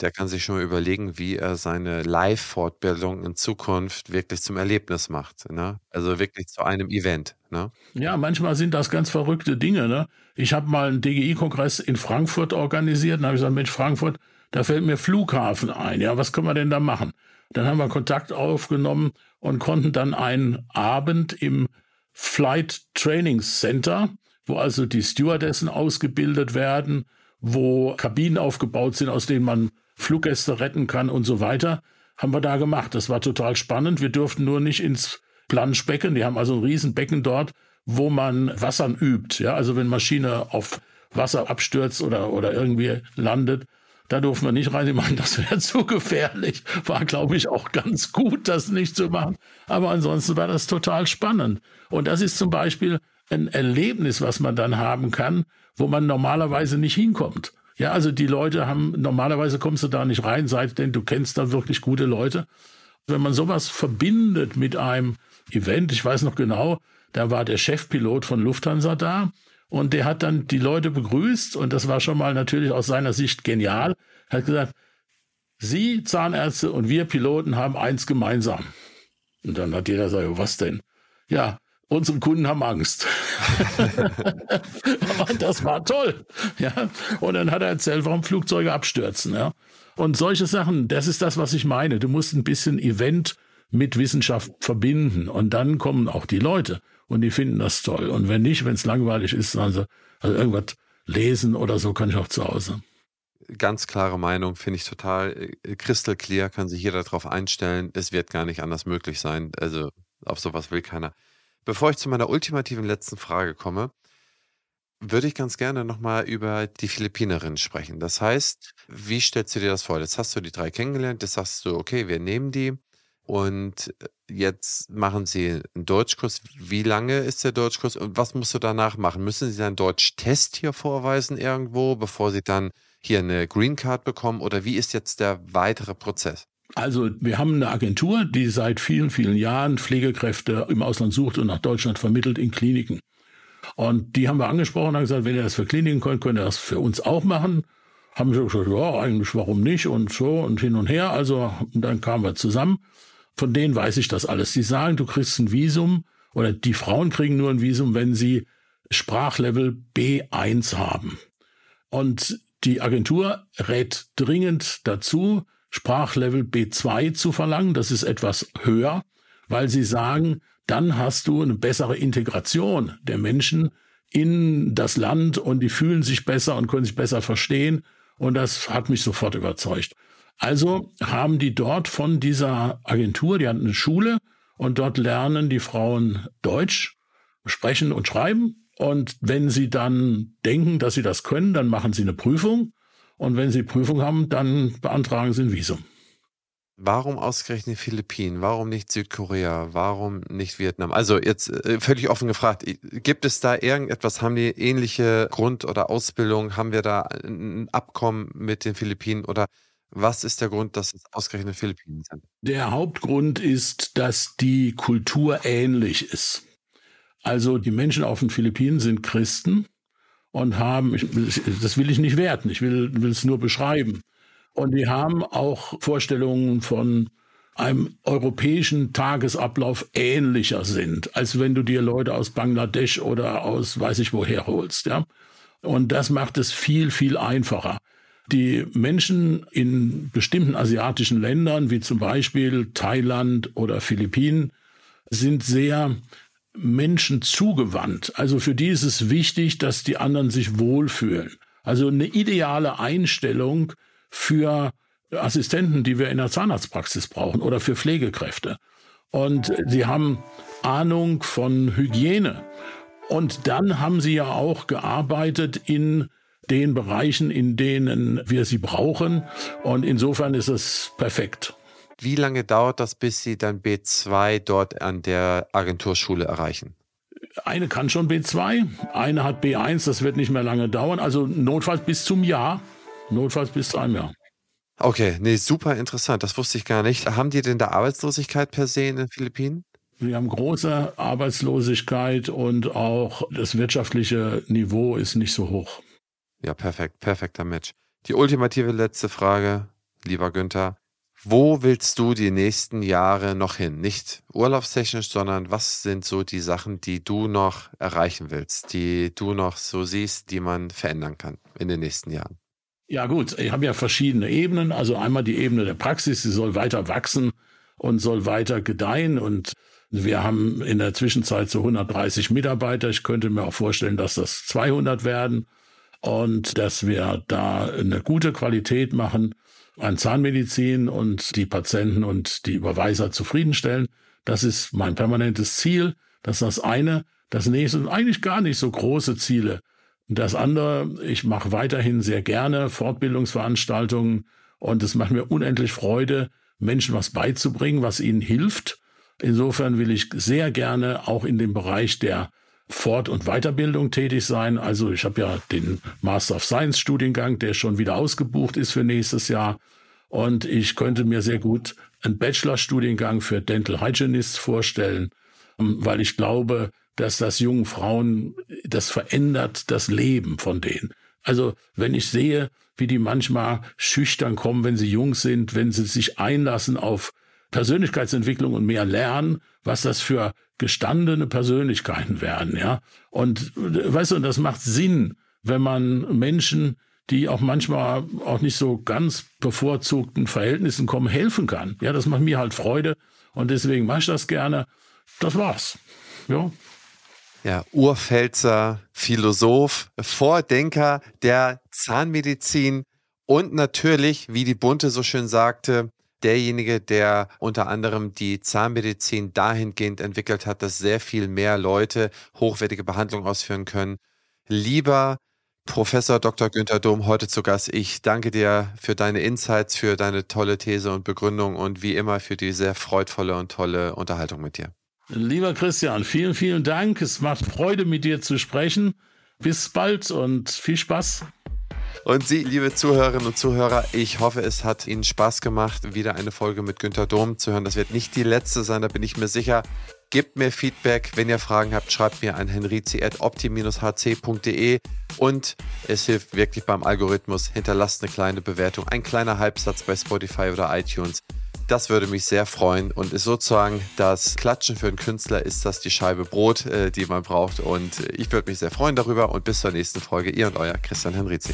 der kann sich schon mal überlegen, wie er seine Live-Fortbildung in Zukunft wirklich zum Erlebnis macht. Ne? Also wirklich zu einem Event. Ne? Ja, manchmal sind das ganz verrückte Dinge. Ne? Ich habe mal einen DGI-Kongress in Frankfurt organisiert. Dann habe gesagt, Mensch, Frankfurt, da fällt mir Flughafen ein. Ja, was können wir denn da machen? Dann haben wir Kontakt aufgenommen und konnten dann einen Abend im Flight Training Center, wo also die Stewardessen ausgebildet werden, wo Kabinen aufgebaut sind, aus denen man Fluggäste retten kann und so weiter, haben wir da gemacht. Das war total spannend. Wir durften nur nicht ins Planschbecken. Die haben also ein Riesenbecken dort, wo man Wassern übt. Ja, also wenn Maschine auf Wasser abstürzt oder, oder irgendwie landet, da durften wir nicht rein. Die meinen, das wäre zu gefährlich. War, glaube ich, auch ganz gut, das nicht zu machen. Aber ansonsten war das total spannend. Und das ist zum Beispiel ein Erlebnis, was man dann haben kann, wo man normalerweise nicht hinkommt. Ja, also die Leute haben, normalerweise kommst du da nicht rein, sei denn du kennst da wirklich gute Leute. Wenn man sowas verbindet mit einem Event, ich weiß noch genau, da war der Chefpilot von Lufthansa da und der hat dann die Leute begrüßt und das war schon mal natürlich aus seiner Sicht genial. Er hat gesagt, Sie Zahnärzte und wir Piloten haben eins gemeinsam. Und dann hat jeder gesagt, was denn? Ja, unsere Kunden haben Angst. das war toll. Ja. Und dann hat er erzählt, warum Flugzeuge abstürzen. Ja. Und solche Sachen, das ist das, was ich meine. Du musst ein bisschen Event mit Wissenschaft verbinden. Und dann kommen auch die Leute und die finden das toll. Und wenn nicht, wenn es langweilig ist, sie, also irgendwas lesen oder so, kann ich auch zu Hause. Ganz klare Meinung, finde ich total äh, crystal clear, kann sich jeder darauf einstellen. Es wird gar nicht anders möglich sein. Also auf sowas will keiner. Bevor ich zu meiner ultimativen letzten Frage komme, würde ich ganz gerne nochmal über die Philippinerin sprechen. Das heißt, wie stellst du dir das vor? Jetzt hast du die drei kennengelernt, jetzt sagst du, okay, wir nehmen die und jetzt machen sie einen Deutschkurs. Wie lange ist der Deutschkurs und was musst du danach machen? Müssen sie dann Deutsch-Test hier vorweisen irgendwo, bevor sie dann hier eine Green Card bekommen oder wie ist jetzt der weitere Prozess? Also wir haben eine Agentur, die seit vielen, vielen Jahren Pflegekräfte im Ausland sucht und nach Deutschland vermittelt in Kliniken. Und die haben wir angesprochen und haben gesagt, wenn ihr das für Kliniken könnt, könnt ihr das für uns auch machen. Haben wir gesagt, ja, eigentlich warum nicht und so und hin und her. Also dann kamen wir zusammen. Von denen weiß ich das alles. Die sagen, du kriegst ein Visum oder die Frauen kriegen nur ein Visum, wenn sie Sprachlevel B1 haben. Und die Agentur rät dringend dazu, Sprachlevel B2 zu verlangen. Das ist etwas höher, weil sie sagen, dann hast du eine bessere Integration der Menschen in das Land und die fühlen sich besser und können sich besser verstehen. Und das hat mich sofort überzeugt. Also haben die dort von dieser Agentur, die hatten eine Schule und dort lernen die Frauen Deutsch, sprechen und schreiben. Und wenn sie dann denken, dass sie das können, dann machen sie eine Prüfung und wenn Sie Prüfung haben, dann beantragen Sie ein Visum. Warum ausgerechnet Philippinen? Warum nicht Südkorea? Warum nicht Vietnam? Also jetzt äh, völlig offen gefragt, gibt es da irgendetwas, haben die ähnliche Grund- oder Ausbildung? Haben wir da ein Abkommen mit den Philippinen oder was ist der Grund, dass es ausgerechnet Philippinen sind? Der Hauptgrund ist, dass die Kultur ähnlich ist. Also die Menschen auf den Philippinen sind Christen und haben, ich, das will ich nicht werten, ich will, es nur beschreiben. Und die haben auch Vorstellungen von einem europäischen Tagesablauf ähnlicher sind, als wenn du dir Leute aus Bangladesch oder aus weiß ich woher holst. Ja? Und das macht es viel, viel einfacher. Die Menschen in bestimmten asiatischen Ländern, wie zum Beispiel Thailand oder Philippinen, sind sehr Menschen zugewandt. Also für die ist es wichtig, dass die anderen sich wohlfühlen. Also eine ideale Einstellung für Assistenten, die wir in der Zahnarztpraxis brauchen oder für Pflegekräfte. Und sie haben Ahnung von Hygiene. Und dann haben sie ja auch gearbeitet in den Bereichen, in denen wir sie brauchen. Und insofern ist es perfekt. Wie lange dauert das, bis Sie dann B2 dort an der Agenturschule erreichen? Eine kann schon B2, eine hat B1, das wird nicht mehr lange dauern. Also notfalls bis zum Jahr, notfalls bis zu einem Jahr. Okay, nee, super interessant, das wusste ich gar nicht. Haben die denn da Arbeitslosigkeit per se in den Philippinen? Wir haben große Arbeitslosigkeit und auch das wirtschaftliche Niveau ist nicht so hoch. Ja, perfekt, perfekter Match. Die ultimative letzte Frage, lieber Günther. Wo willst du die nächsten Jahre noch hin? Nicht urlaubstechnisch, sondern was sind so die Sachen, die du noch erreichen willst, die du noch so siehst, die man verändern kann in den nächsten Jahren? Ja gut, ich habe ja verschiedene Ebenen. Also einmal die Ebene der Praxis, die soll weiter wachsen und soll weiter gedeihen. Und wir haben in der Zwischenzeit so 130 Mitarbeiter. Ich könnte mir auch vorstellen, dass das 200 werden und dass wir da eine gute Qualität machen an Zahnmedizin und die Patienten und die Überweiser zufriedenstellen. Das ist mein permanentes Ziel. Das ist das eine. Das nächste sind eigentlich gar nicht so große Ziele. Das andere, ich mache weiterhin sehr gerne Fortbildungsveranstaltungen und es macht mir unendlich Freude, Menschen was beizubringen, was ihnen hilft. Insofern will ich sehr gerne auch in dem Bereich der Fort- und Weiterbildung tätig sein. Also ich habe ja den Master of Science Studiengang, der schon wieder ausgebucht ist für nächstes Jahr. Und ich könnte mir sehr gut einen Bachelorstudiengang für Dental Hygienist vorstellen, ähm, weil ich glaube, dass das jungen Frauen, das verändert das Leben von denen. Also wenn ich sehe, wie die manchmal schüchtern kommen, wenn sie jung sind, wenn sie sich einlassen auf Persönlichkeitsentwicklung und mehr lernen, was das für gestandene Persönlichkeiten werden, ja. Und weißt du, das macht Sinn, wenn man Menschen, die auch manchmal auch nicht so ganz bevorzugten Verhältnissen kommen, helfen kann. Ja, das macht mir halt Freude und deswegen mache ich das gerne. Das war's. Ja. Ja, Urpfälzer, Philosoph, Vordenker der Zahnmedizin und natürlich, wie die Bunte so schön sagte, derjenige, der unter anderem die Zahnmedizin dahingehend entwickelt hat, dass sehr viel mehr Leute hochwertige Behandlung ausführen können. Lieber Professor Dr. Günther Dom, heute zu Gast. Ich danke dir für deine Insights, für deine tolle These und Begründung und wie immer für die sehr freudvolle und tolle Unterhaltung mit dir. Lieber Christian, vielen, vielen Dank. Es macht Freude, mit dir zu sprechen. Bis bald und viel Spaß. Und Sie, liebe Zuhörerinnen und Zuhörer, ich hoffe, es hat Ihnen Spaß gemacht, wieder eine Folge mit Günter Dom zu hören. Das wird nicht die letzte sein, da bin ich mir sicher. Gebt mir Feedback. Wenn ihr Fragen habt, schreibt mir an henrizi.opti-hc.de. Und es hilft wirklich beim Algorithmus. Hinterlasst eine kleine Bewertung, ein kleiner Halbsatz bei Spotify oder iTunes. Das würde mich sehr freuen und ist sozusagen das Klatschen für einen Künstler ist das die Scheibe Brot, äh, die man braucht. Und ich würde mich sehr freuen darüber. Und bis zur nächsten Folge. Ihr und euer Christian Henrizi.